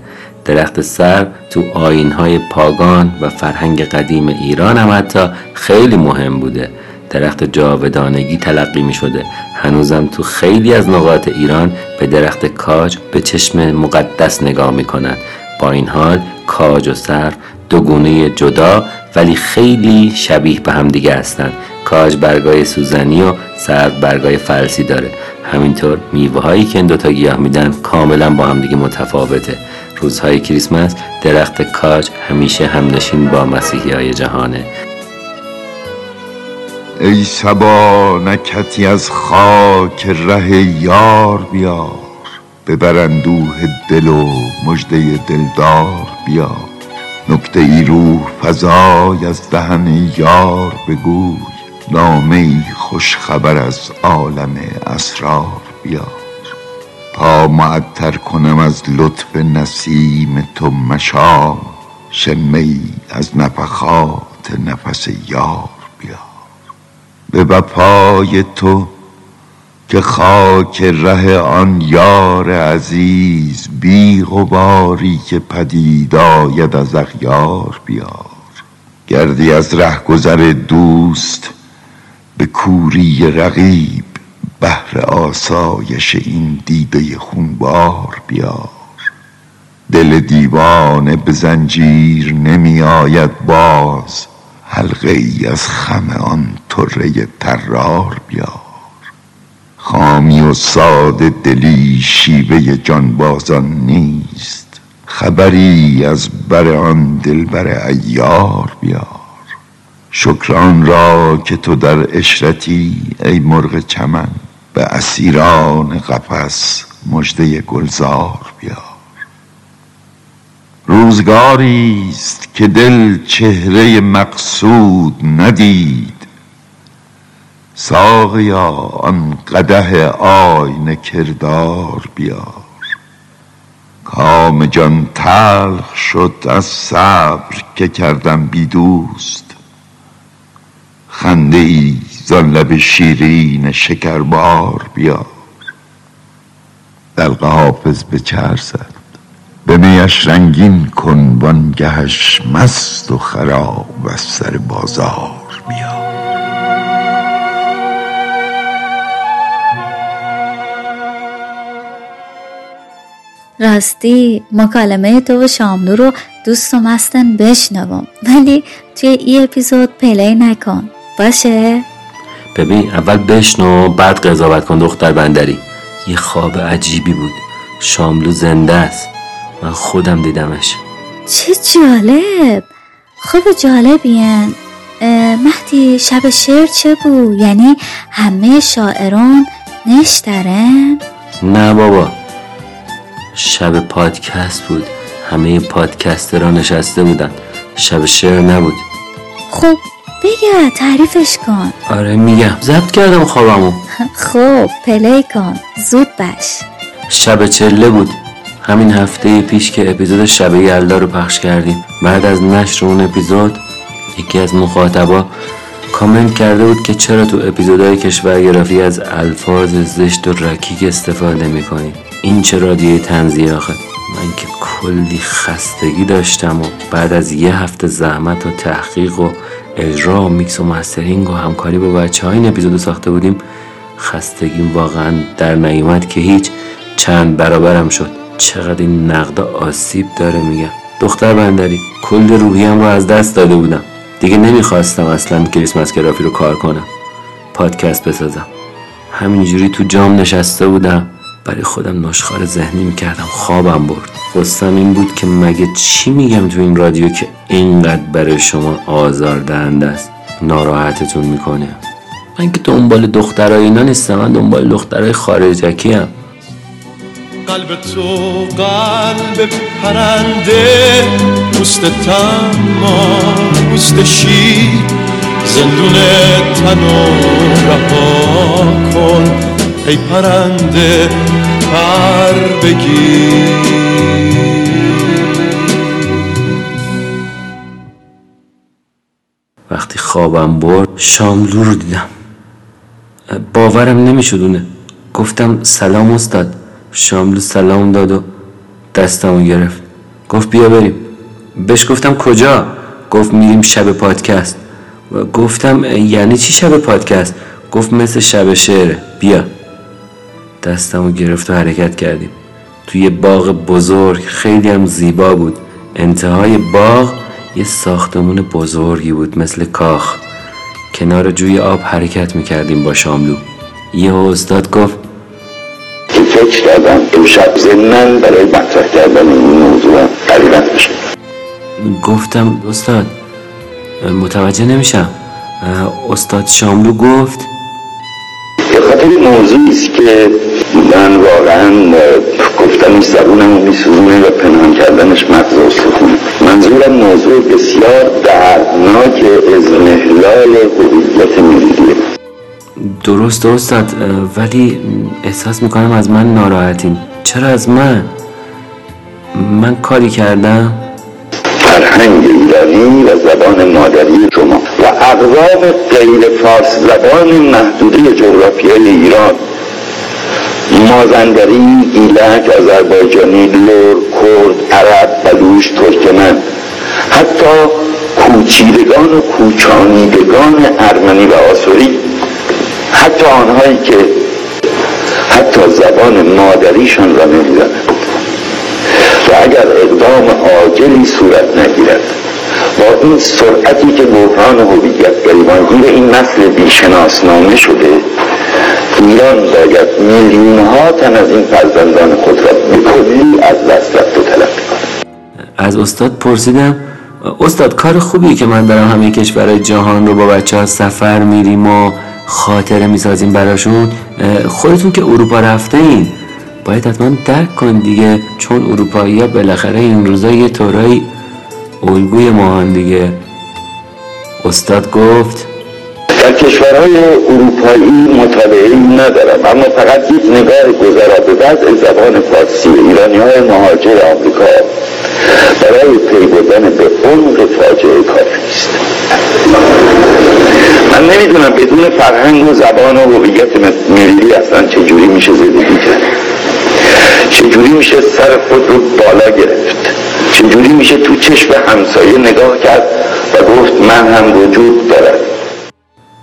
درخت سرو تو آینهای پاگان و فرهنگ قدیم ایران هم حتی خیلی مهم بوده. درخت جاودانگی تلقی می شده هنوزم تو خیلی از نقاط ایران به درخت کاج به چشم مقدس نگاه می کنن. با این حال کاج و سرو دو گونه جدا ولی خیلی شبیه به هم دیگه هستن. کاج برگای سوزنی و سرو برگای فلسی داره. همینطور میوه هایی که این دوتا گیاه میدن کاملا با هم دیگه متفاوته. روزهای کریسمس درخت کاج همیشه همنشین با مسیحی های جهانه. ای سبا نکتی از خاک ره یار بیار. ببر اندوه دل و مژده دلدار بیار. نکته ای روح فضای از دهن یار بگوی. نامه ای خوش خبر از عالم اسرار بیار. تا معطر کنم از لطف نسیم تو مشام شمه ای از نفخات نفس یار بیار. به وفای تو که خاک ره آن یار عزیز بی غباری که پدید آید از اغیار بیار. گردی از رهگذر دوست به کوری رقیب بهر آسایش این دیده خونبار بیار. دل دیوانه به زنجیر نمی آید باز حلقه ای از خم آن طره طرار بیار. خامی و ساده دلی شیوه جانبازان نیست. خبری از بر آن دلبر ایار بیار. شکران را که تو در اشرتی ای مرغ چمن به اسیران قفس مژده گلزار بیار. روزگاری است که دل چهره مقصود ندید. ساقیا آن قده آینه کردار بیار. کام جان تلخ شد از صبر که کردم بی دوست. خنده ای زان لب شیرین شکربار بیار. دلق حافظ به چر زد به میش رنگین کن وانگهش مست و خراب از سر بازار بیار. راستی مکالمه تو و شاملو رو دوست و مستن بشنوم. ولی توی ای اپیزود پلی نکن. باشه؟ ببین اول بشنو بعد قضاوت کن دختر بندری. یه خواب عجیبی بود. شاملو زنده است. من خودم دیدمش. چه جالب. خوب جالبین مهدی شب شعر چه بود؟ یعنی همه شاعران نشترن؟ نه بابا. شب پادکست بود. همه پادکسترها نشسته بودن. شب شعر نبود. خب بگه تعریفش کن. آره میگم. ضبط کردم خوابمو. خب پلی کن. زود بش شب چله بود. همین هفته پیش که اپیزود شب یلدا رو پخش کردیم. بعد از نشر اون اپیزود یکی از مخاطبا کامنت کرده بود که چرا تو اپیزودهای کشورگرافی از الفاظ زشت و رکیک استفاده می‌کنیم این چه رادیوی طنزیه آخه؟ من که کلی خستگی داشتم و بعد از یه هفته زحمت و تحقیق و اجرا و میکس و mastering و همکاری با بچه های این اپیزودو ساخته بودیم خستگیم واقعا در نیومد که هیچ. چند برابرم شد. چقدر این نقد آسیب داره میگم دختر بندری کل روحیم رو از دست داده بودم. دیگه نمی‌خواستم اصلا کریسمس گرافی رو کار کنم. پادکست بسازم. همینجوری تو جام نشسته بودم. برای خودم نشخار ذهنی می‌کردم. خوابم برد. قصم این بود که مگه چی میگم تو این رادیو که اینقدر برای شما آزار دهنده است. ناراحتتون می‌کنه. من که دنبال دخترای اینا نیستم. من دنبال دخترای خارجکی هم قلب تو قلب پرنده پوست تما پوست شیر. زندون تنو رها کن. ای پرنده پر بگیر. وقتی خوابم برد شاملو رو دیدم. باورم نمیشدونه گفتم سلام استاد. شاملو سلام داد و دستمو گرفت. گفت بیا بریم. بهش گفتم کجا؟ گفت میریم شب پادکست. گفتم یعنی چی شب پادکست؟ گفت مثل شب شعره. بیا. دستمو گرفت و حرکت کردیم. توی باغ بزرگ خیلی هم زیبا بود. انتهای باغ یه ساختمون بزرگی بود مثل کاخ. کنار جوی آب حرکت می‌کردیم با شاملو. یه استاد گفت که فکر کردم امشب زنن برای مطرح کردن این موضوع قریبت بشه. گفتم استاد متوجه نمیشم. استاد شاملو گفت به خاطر موضوعی است که من واقعا گفتنش زبونم میسوزونه و پنهان کردنش مغز استخونه منظورم موضوع بسیار دردناک از محلال هویت ملیه. درست استاد ولی احساس می‌کنم از من ناراحتین. چرا از من؟ من کاری کردم؟ فرهنگ ایرانی و زبان مادری شما و اقوام غیر فارس زبان محدوده جغرافیای ایران. مازندری، ایلک، آذربایجانی، لور، کرد، عرب، بلوش، ترکمن. حتی کوچیدگان و کوچانیدگان ارمنی و آسوری. حتی آنهایی که حتی زبان مادریشان را نمی‌دانند. و اگر اقدام عاجلی صورت نگیرد با این سرعتی که بحران هویت گریبانگیر این نسل بیشناسنامه شده ایران باید میلیون ها تن از این فرزندان خود را به کلی از دست تلقی کند از استاد پرسیدم استاد کار خوبی که من دارم همه کشورهای جهان رو با بچه ها سفر میریم و خاطره می‌سازیم براشون. خودتون که اروپا رفته این باید حتما درک کن دیگه چون اروپایی ها بالاخره این روزا یه طورایی الگوی ماهان دیگه. استاد گفت در کشورهای اروپایی مطالعه ندارم اما فقط یک نگاه گذرا به وضع زبان فارسی ایرانی های مهاجر آمریکا برای پی بردن به عمق فاجعه کافی است من نمی‌دونم بدون فرهنگ و زبان و هویت ملی اصلا چجوری میشه زندگی کرد. چجوری میشه سر خود رو بالا گرفت؟ چجوری میشه تو چشم همسایه نگاه کرد و گفت من هم وجود دارم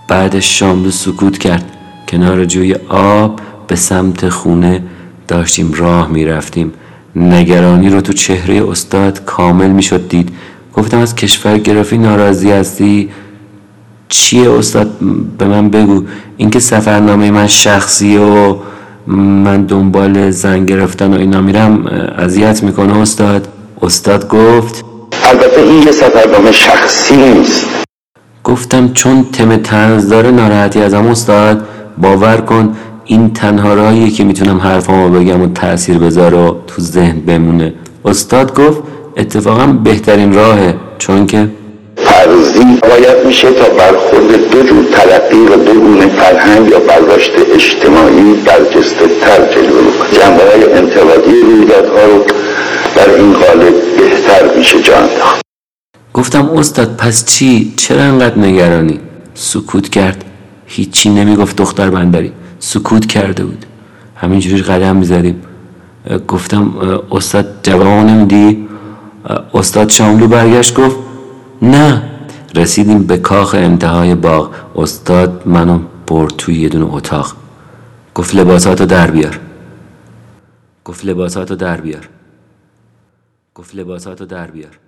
بعدش شاملو سکوت کرد. کنار جوی آب به سمت خونه داشتیم راه می‌رفتیم. نگرانی رو تو چهره استاد کامل می‌شد دید. گفتم از کشور گرافی ناراضی هستی؟ چیه استاد؟ به من بگو. اینکه سفرنامه من شخصی و من دنبال زن گرفتن و اینا میرم اذیت می‌کنه استاد. استاد گفت البته این یه سفرنامه شخصی نیست. گفتم چون تم تنز داره ناراحتی ازم استاد باور کن این تنها راهیه که می‌تونم حرفامو بگم و تاثیر بذاره و تو ذهن بمونه. استاد گفت اتفاقا بهترین راهه چون که فرضی باید میشه تا برخورد دو جور تلقی و دو گونه فرهنگ یا برداشت اجتماعی برجسته تر جلوه جنبه های انتقادی رویدادها رو در این قالب بهتر میشه جا انداخت گفتم استاد پس چی؟ چرا انقدر نگرانی؟ سکوت کرد. هیچی نمی‌گفت دختر بندری. سکوت کرده بود. همینجوری قدم می‌زدیم. گفتم استاد جوابمو نمیدی؟ استاد شاملو برگشت گفت نه. رسیدیم به کاخ انتهای باغ. استاد منو برد توی یه دونه اتاق. گفت لباساتو در بیار. گفت لباساتو در بیار. گفت لباساتو در بیار.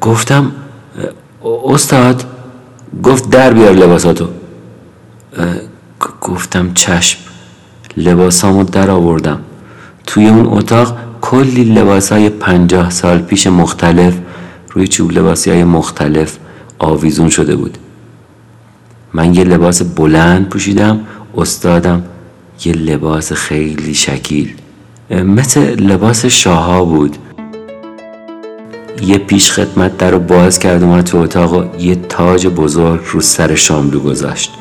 گفتم استاد گفت در بیار لباساتو. گفتم چشم لباسامو در آوردم. توی اون اتاق کلی لباس های پنجاه سال پیش مختلف روی چوب لباسی های مختلف آویزون شده بود. من یه لباس بلند پوشیدم استادم یه لباس خیلی شکیل. مثل لباس شاها بود. یه پیش خدمت در رو باز کرد اومد تو اتاق و یه تاج بزرگ رو سر شاملو گذاشت.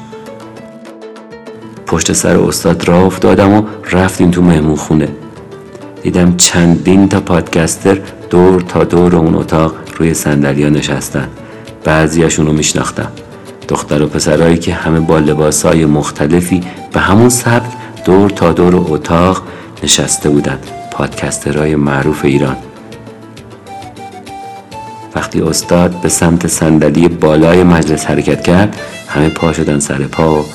پشت سر استاد راه افتادم و رفتیم تو مهمون خونه. دیدم چندین تا پادکستر دور تا دور اون اتاق روی صندلیا نشستن. بعضیاشون رو میشناختم. دختر و پسرایی که همه با لباسای مختلفی به همون سبک دور تا دور اتاق نشسته بودند پادکسترهای معروف ایران. وقتی استاد به سمت صندلی بالای مجلس حرکت کرد همه پا شدن سر پا و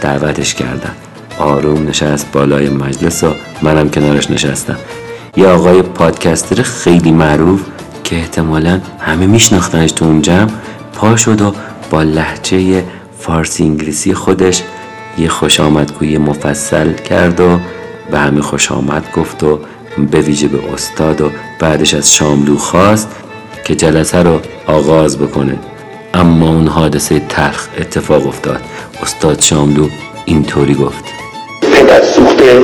دعوتش کردن. آروم نشست بالای مجلس و منم کنارش نشستم. یه آقای پادکستر خیلی معروف که احتمالا همه میشناختنش تو اون جمع پا شد و با لحجه فارسی انگلیسی خودش یه خوش آمدگوی مفصل کرد و به همه خوش آمد گفت و به ویژه به استاد و بعدش از شاملو خواست. که جلسه رو آغاز بکنه. اما اون حادثه تلخ اتفاق افتاد. استاد شاملو اینطوری گفت. پدر سوخته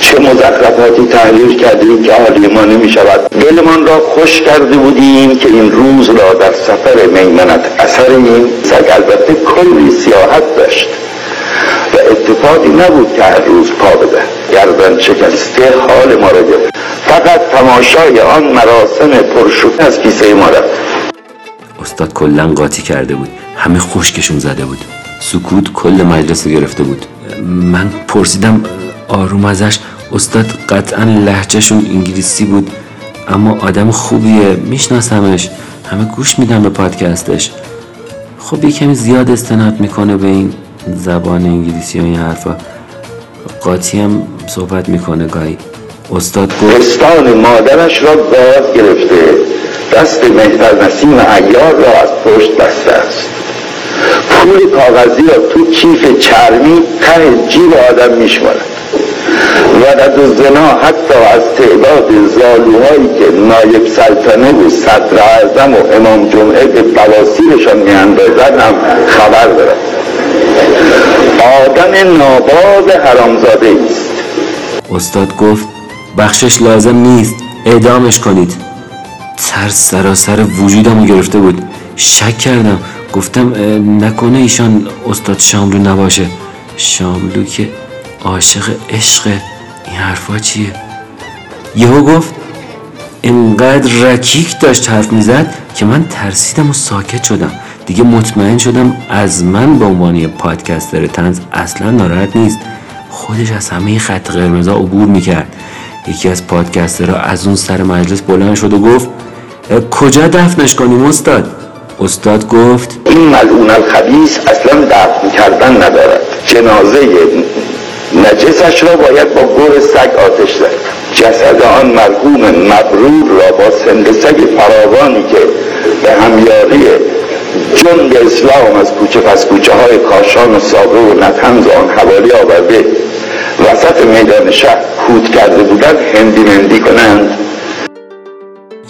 چه مزخرفاتی تحریر کردیم که حالی ما نمی شود دلمان را خوش کرده بودیم که این روز را در سفر میمنت اثر این سگ البته کلی سیاحت داشت و اتفاقی نبود که هر روز پا بده. گردن شکسته حال ما را گرفت. فقط تماشای آن مراسم پرشکوه از کیسه ما رفت. استاد کلا قاطی کرده بود. همه خشکشون زده بود. سکوت کل مجلس گرفته بود. من پرسیدم آروم ازش. استاد قطعا لحجهشون انگلیسی بود. اما آدم خوبیه. میشناسمش. همه گوش میدن به پادکستش. خب یه کمی زیاد استناد می‌کنه به این زبان انگلیسی و این حرفا. قاطی هم صحبت می‌کنه گاهی. استاد گفت پستان مادرش را باز گرفته. دست مهتر نسیم ایار را از پشت بسته است. پول کاغذی را تو کیف چرمی ته جیب آدم میشمارد. ولد و زنا حتی از تعداد زالوهایی که نایب سلطنه و صدر اعظم و امام جمعه به بواسیرشان میاندازد هم خبر دارد. آدم ناباد حرامزاده است. استاد گفت بخشش لازم نیست. اعدامش کنید. ترس سراسر وجودم گرفته بود. شک کردم. گفتم نکنه ایشان استاد شاملو نباشه. شاملو که عاشق عشق این حرفا چیه؟ یهو گفت انقدر رکیک داشت حرف می‌زد که من ترسیدم و ساکت شدم. دیگه مطمئن شدم از من به عنوان یه پادکستر تنز اصلا ناراحت نیست. خودش از همه خط قرمزا عبور می‌کرد. یکی از پادکسترها از اون سر مجلس بلند شد و گفت "اه، کجا دفنش کنیم استاد؟ استاد گفت این ملعون الخبیث اصلا دفن کردن ندارد. جنازه نجسش را باید با گور سگ آتش زد. جسد آن مرحوم مبرور را با سند سگ فراوانی که به همیاری جنگ اسلام از کوچه پس کوچه های کاشان و سابه و نتنز آن حوالی آورده وسط میدان شهر کود کرده بودند هندی مندی کنند.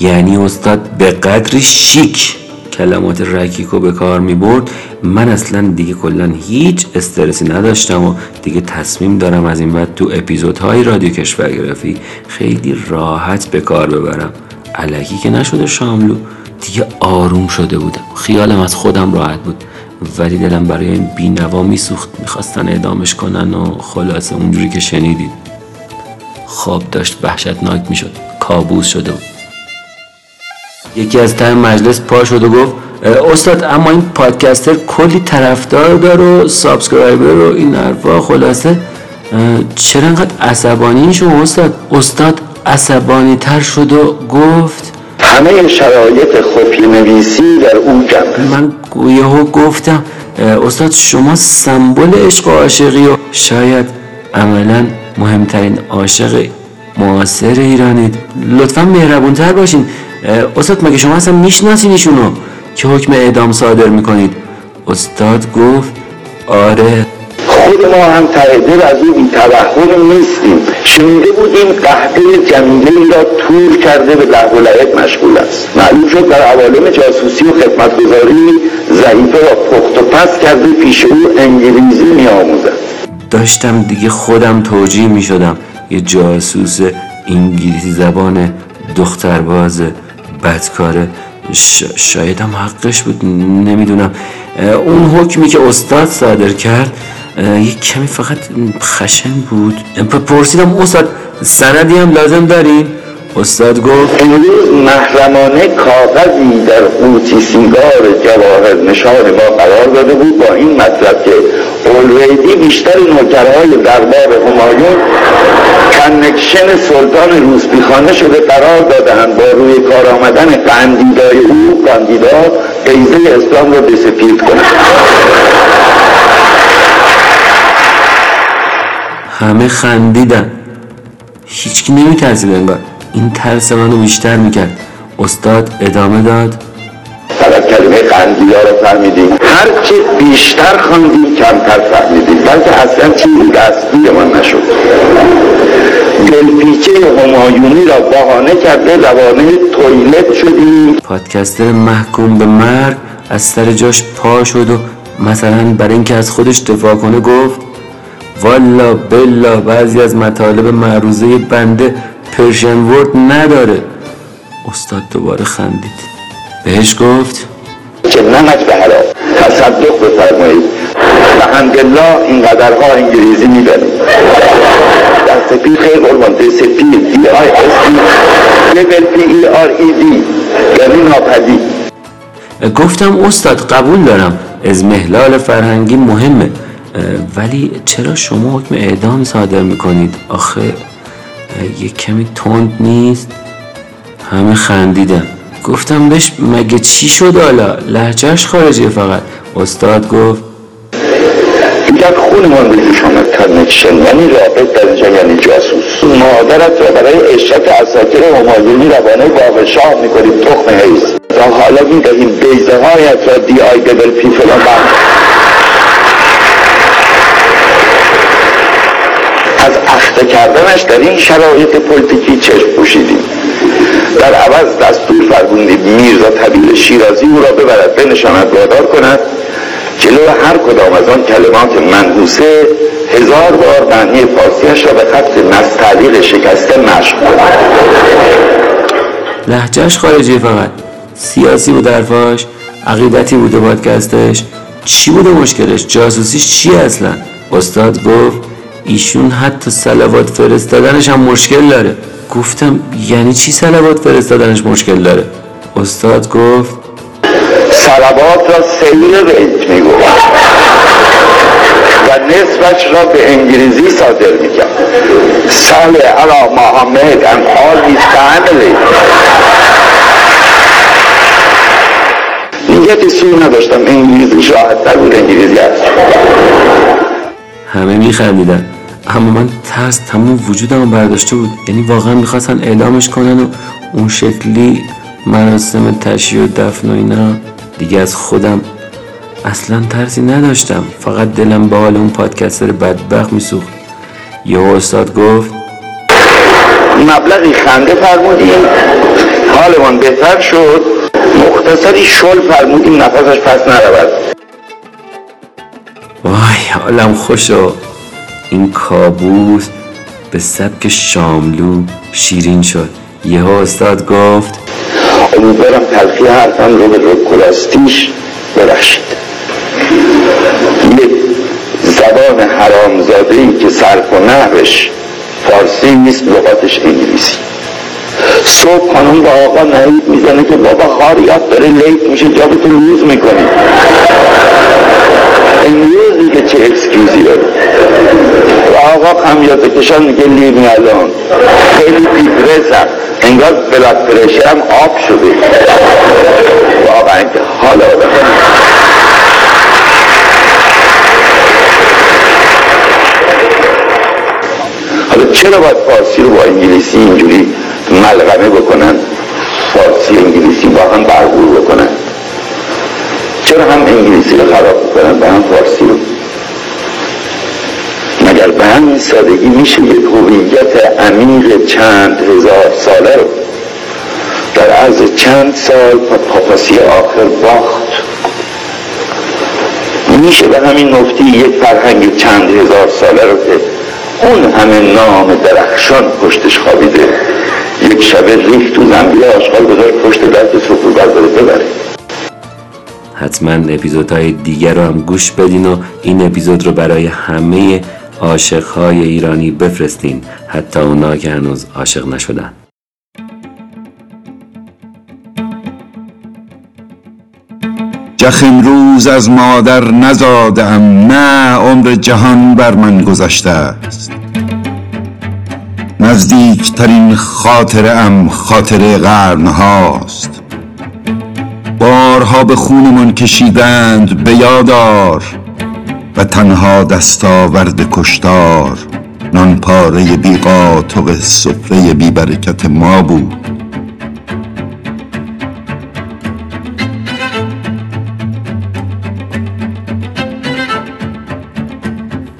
یعنی استاد به قدری شیک کلمات رکیکو به کار می برد. من اصلا دیگه کلا هیچ استرسی نداشتم و دیگه تصمیم دارم از این بعد تو اپیزودهای رادیو کشورگرافی خیلی راحت به کار ببرم. الکی که نشده شاملو. دیگه آروم شده بودم. خیالم از خودم راحت بود. ولی دلم برای این بینوا میسوخت. می‌خواستن اعدامش کنن و خلاصه اونجوری که شنیدید. خواب داشت وحشتناک می‌شد. کابوس شده بود یکی از ته مجلس پا شد و گفت "اه، استاد اما این podcaster کلی طرفدار داره و subscriber و این حرفا خلاصه. چرا انقدر عصبانی شو استاد؟ استاد عصبانی تر شد و گفت همه شرایط خفی نویسی در او جمع من یهو گفتم استاد شما سمبل عشق و عاشقی و شاید عملا مهمترین عاشق معاصر ایرانید. لطفا مهربونتر باشین. استاد مگه شما اصلا می‌شناسین ایشونو که حکم اعدام صادر می‌کنید؟ استاد گفت آره. خود ما هم دل از او بیتوهم نیستیم. شنیده بودیم قهوه جمیله ای را تور کرده به لهو و لعب مشغول است. معلوم شد در عوالم جاسوسی و خدمتگذاری ضعیفه را پخت و پس کرده پیش او انگلیزی می آموزد. داشتم دیگه خودم توجیه می شدم. یه جاسوس انگلیسی زبان دخترباز بدکاره ش... شاید هم حقش بود نمی‌دونم. اون حکمی که استاد صادر کرد یه کمی فقط خشن بود. پرسیدم استاد سندی هم لازم داریم استاد گفت محرمانه کاغذی در قوطی سیگار جواهر نشان ما قرار داده بود با این مطلب که اولویدی بیشتر نوکرهای دربار همایون کنکشن سلطان روسپیخانه شده قرار دادهاند. با روی کار آمدن قندیدای او قندیدا قیزه اسلام را بسپید کنند. همه خندیدن. هیچکی نمیترسید انگار. این ترس منو بیشتر می‌کرد. استاد ادامه داد. فقط کلمه قندیلا رو فهمیدیم. هرچه بیشتر خواندیم کمتر فهمیدیم بلکه اصلا چیزی دستگیرمان نشد. دلپیچه همایونی را بهانه کرده روانه تویلت شدیم. پادکستر محکوم به مرگ از سر جاش پا شد و مثلا برای اینکه از خودش دفاع کنه گفت والا بلا بعضی از مطالب معروضه بنده پرشن ورد نداره. استاد دوباره خندید. بهش گفت؟ که نمک به حلال تصدق بفرمایید. و حمدالله این قدرها انگلیزی می‌دانید disappeared خیلی قربان disappeared D I S P E R E D یعنی ناپدید. گفتم استاد قبول دارم. اضمحلال فرهنگی مهمه. ولی چرا شما حکم اعدام صادر می‌کنید آخه یه کمی تند نیست همه خندیدن گفتم بهش مگه چی شد حالا لهجه‌ش خارجیه فقط استاد گفت در خونمان به جوش آمد کنکشن یعنی رابط در اینجا یعنی جاسوس مادرت را برای اشرت اساطیر همایونی روانه شاه می‌کنیم تخم حیث تا حالا می‌دهیم بیزه هایت را دی آی دبل پی فلان اخته کردنش در این شرایط پلیتیکی چشم پوشیدیم در عوض دستور فرمودیم میرزا طبیل شیرازی او را ببرد بنشاند وادار کند. جلو هر کدام از آن کلمات منحوسه هزار بار معنی فارسیش را به خط نستعلیق شکسته مشق کند لحجهش خارجیه فقط. سیاسی بود حرفاش عقیدتی بوده پادکستش. چی بوده مشکلش؟ جاسوسیش چیه اصلا؟ استاد گفت ایشون حتی سلوات فرستادنش هم مشکل داره. گفتم یعنی چی سلوات فرستادنش مشکل داره؟ استاد گفت سلوات را سیر بیت می و نصفش را به انگلیسی صادر می کرد سال علا محمد all his family دیگه بسیار نداشتم انگلیسی راحت بود انگلیسی هست. همه میخندیدن. اما من ترس تمام وجودم برداشته بود. یعنی واقعا می‌خواستن اعلامش کنن و اون شکلی مراسم تشییع و دفن و اینا دیگه از خودم اصلا ترسی نداشتم. فقط دلم به حال اون پادکستر بدبخت میسوخت. یه استاد گفت مبلغی خنده فرمودیم حالمان بهتر شد. مختصری شل فرمودیم نفسش پس نرود. وای حالم خوشو این کابوس به سبک شاملو شیرین شد. یه استاد گفت امیدوارم تلخی حرفم رو به رکولاستیش ببخشید یک زبان حرامزاده ای که صرف و نحوش فارسی نیست لغاتش انگلیسی. صبح خانم با آقا نهید می‌زنه که بابا خاریات داره لیت میشه جابتو لوز می‌کنی امروز دیگه چه اکسکیوزی داره. و آقا خمیازه کشان میگه می الان خیلی دیپرسم انگار بلاد پرشرم آب شده. واقعا که حال آدم. حالا چرا باید فارسی رو با انگلیسی اینجوری ملغمه بکنن؟ فارسی انگلیسی با هم بکنن چرا هم انگلیسی رو خراب بکنن با هم فارسی رو. مگر به همین سادگی میشه یک هویت عمیق چند هزار ساله رو در عرض چند سال تا پاپاسی آخر باخت؟ میشه به همین نفتی یک فرهنگ چند هزار ساله رو که اون همه نام درخشان پشتش خوابیده یک شبه ریخت تو زنبیه آشغال گذار پشت دست سفر برداره ببره. حتما اپیزودهای دیگر رو هم گوش بدین و این اپیزود رو برای همه عاشقهای ایرانی بفرستین. حتی اونا که هنوز عاشق نشدن. جخم امروز از مادر نزادم نه عمر جهان بر من گذشته است. نزدیکترین خاطره ام خاطره قرن هاست بارها به خونمان کشیدند به یادار و تنها دستاورد کشتار نان پاره بی قاطق سفره بی برکت ما بود.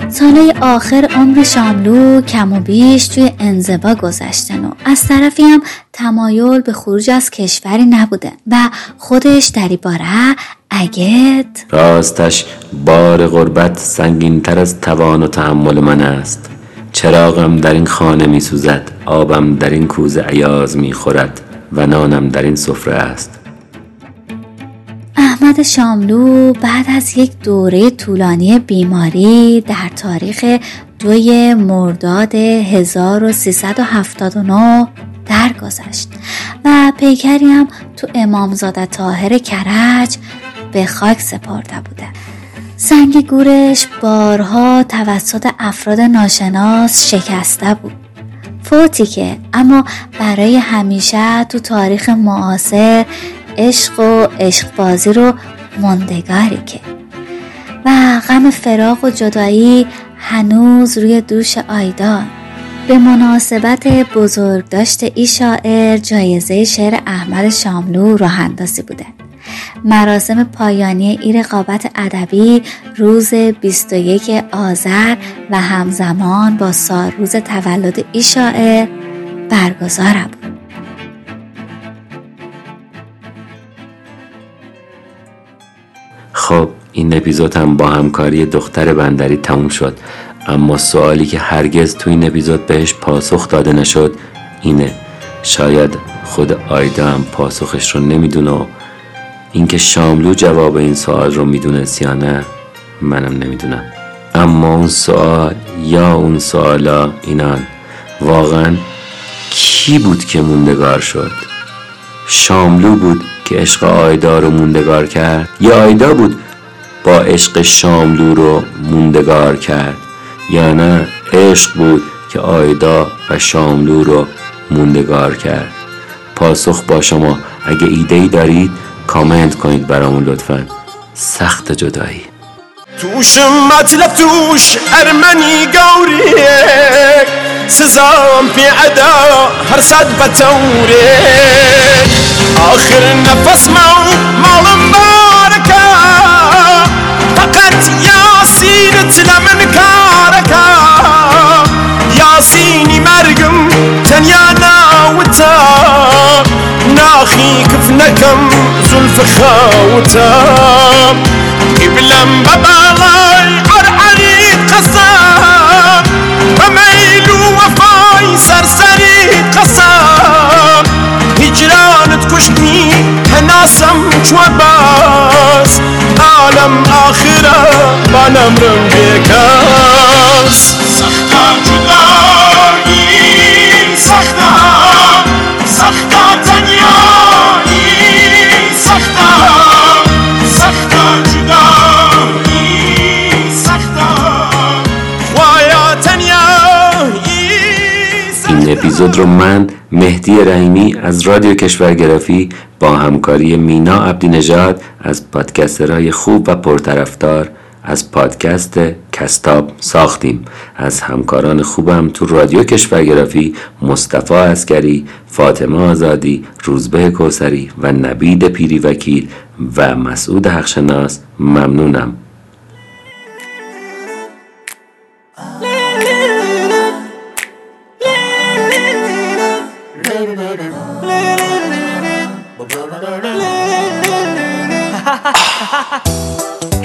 سالهای آخر عمر شاملو کم و بیش توی انزوا گذشتن. و از طرفی هم تمایل به خروج از کشوری نبوده و خودش در باره اگت راستش بار غربت سنگین تر از توان و تحمل من است. چراغم در این خانه می سوزد آبم در این کوزه عیاز می خورد و نانم در این سفره است. احمد شاملو بعد از یک دوره طولانی بیماری در تاریخ دوی مرداد 1379 درگذشت و پیکری هم تو امامزاده طاهر کرج به خاک سپرده بوده. سنگ گورش بارها توسط افراد ناشناس شکسته بود. فوتی که اما برای همیشه تو تاریخ معاصر عشق و عشق بازی رو مندگاری که. و غم فراق و جدایی هنوز روی دوش آیدان. به مناسبت بزرگداشت ای شاعر جایزه شعر احمد شاملو راه اندازی بوده. مراسم پایانی ای رقابت ادبی روز 21 آذر و همزمان با سالروز تولد ای شاعر برگزار بود. خب این اپیزود هم با همکاری دختر بندری تموم شد. اما سوالی که هرگز تو این اپیزود بهش پاسخ داده نشد اینه. شاید خود آیدا هم پاسخش رو نمی‌دونه اینکه شاملو جواب این سوال رو می‌دونست یا نه منم نمی‌دونم. اما اون سوال یا اون سوالا اینان واقعا کی بود که موندگار شد؟ شاملو بود که عشق آیدا رو موندگار کرد. یا آیدا بود با عشق شاملو رو موندگار کرد. یا نه عشق بود که آیدا و شاملو رو موندگار کرد. پاسخ با شما اگه ایده ای دارید کامنت کنید برامون لطفا. سخت جدایی. توش مطلب توش ارمنی گوریه سزام في عدا هرسد بتوري. آخر نفس مو مال مباركة فقط ياسين تلمن كاركا ياسيني مرقم تنيا ناوتا. ناخي كفنكم زلف خاوتا. قبلم ببالاي هناسم باس عالم جدایی سختا سختا تنیایی سختا. سختا جدایی تنیایی این اپیزود رو من مهدی رحیمی از رادیو کشورگرافی با همکاری مینا عبدی نژاد از پادکسترهای خوب و پرطرفدار از پادکست کستاب ساختیم. از همکاران خوبم تو رادیو کشورگرافی مصطفی اسکری، فاطمه آزادی، روزبه کوسری و نبید پیری وکیل و مسعود حقشناس. ممنونم.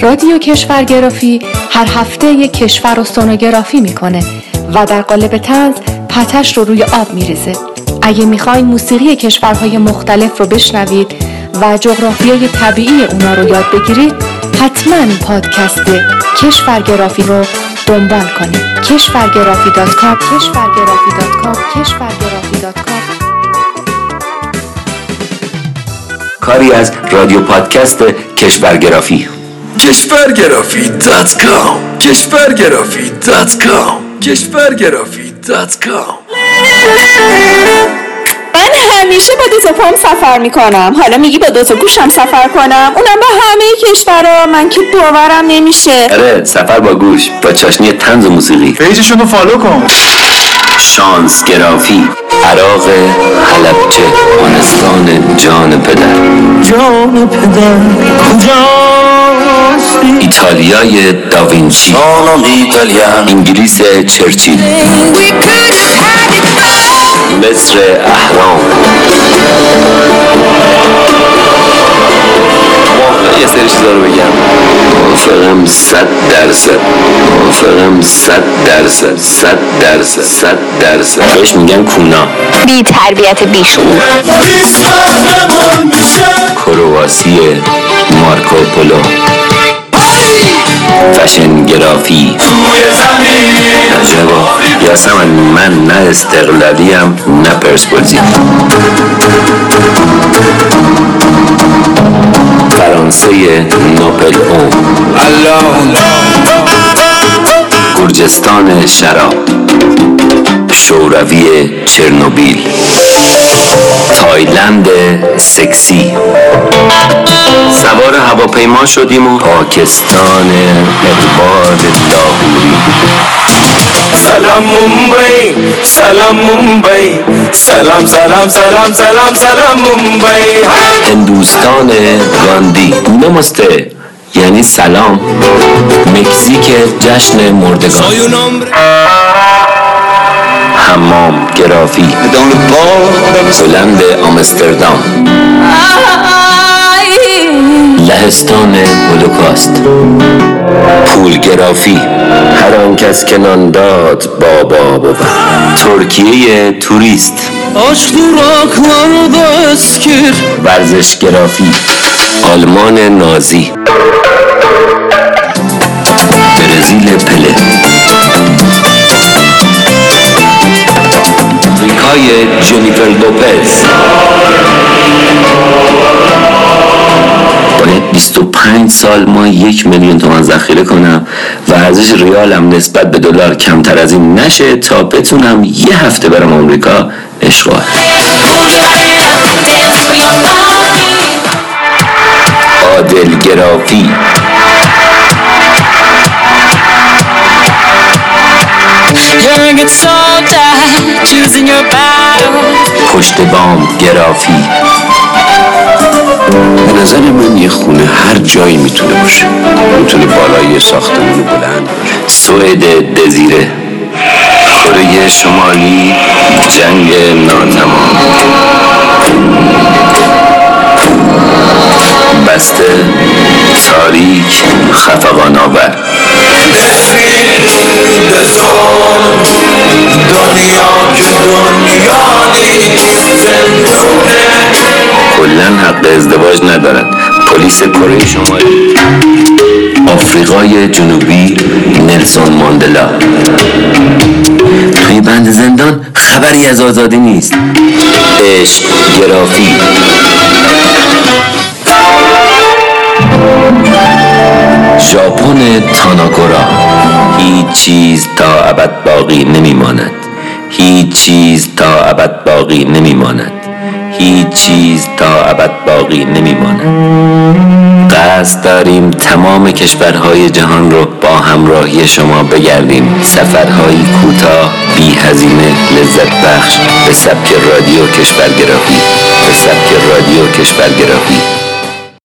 رادیو کشورگرافی هر هفته یک کشور رو سونوگرافی می‌کنه و در قالب طنز پتش رو روی آب میریزه. اگه می‌خواین موسیقی کشورهای مختلف رو بشنوید و جغرافیای طبیعی اونا رو یاد بگیرید حتما پادکست کشورگرافی رو دنبال کنید. کاری از رادیو پادکست کشورگرافی کشورگرافی dot com کشورگرافی dot com. کشورگرافی. dot com من همیشه با دو تا پام سفر می‌کنم. حالا میگی با دو تا گوشم سفر کنم. اونم با همه کشورها من که باورم نمیشه. اره سفر با گوش با چاشنی طنز و موسیقی. page شون رو follow کن. شانس گرافی. عراق حلبچه آنستان جان پدر. جان پدر. کجاستی ایتالیای داوینچی. انگلیس چرچیل. مصر اهرام واقعا یه سری چیزا رو بگم. موافقم صد درصد. موافقم صد درصد. صد درصد. صد درصد. بهش میگن کونا. بی تربیت بیشعور کرواسی مارکو پولو. فشن گرافی. عجبا یاسمن من نه استقلالیم نه پرسپولیسی. فرانسه نوپل اون گرجستان شراب. شوروی چرنوبیل. تایلند سکسی. سوار هواپیما شدیم و پاکستان اقبال لاهوری. سلام ممبئی سلام ممبئی سلام سلام سلام سلام سلام ممبئی۔ هندوستان گاندی نمسته یعنی سلام. مکزیک جشن مردگان. حمام گرافی. بلند آمستردام. لهستان هولوکاست. پول گرافی. هر آن کس که نان داد بابا بود. ترکیه توریست. Aşk duraklarda eskir ورزش گرافی. آلمان نازی. برزیل پله. آمریکای جنیفر لوپز. باید 25 سال ما یک میلیون تومن ذخیره کنم و ارزش ریالم نسبت به دلار کمتر از این نشه تا بتونم یه هفته برم آمریکا اشغال عادل گرافی. پشت بام گرافی. به نظر من یه خونه هر جایی می‌تونه باشه. می‌تونه بالای یه ساختمون بلند سوئد دزیره. کره شمالی جنگ ناتمام بسته تاریک خفقان آور دنیا که دنیا نیست کلا حق ازدواج ندارن پلیس کره شمالی آفریقای جنوبی نلسون ماندلا. توی بند زندان خبری از آزادی نیست. عشق گرافی. ژاپن تاناکورا. هیچ چیز تا ابد باقی نمیماند. هیچ چیز تا ابد باقی نمیماند. هیچ چیز تا ابد باقی نمیماند. قصد داریم تمام کشورهای جهان رو با همراهی شما بگردیم. سفرهایی کوتاه بی هزینه لذت بخش به سبک رادیو کشورگرافی به سبک رادیو کشورگرافی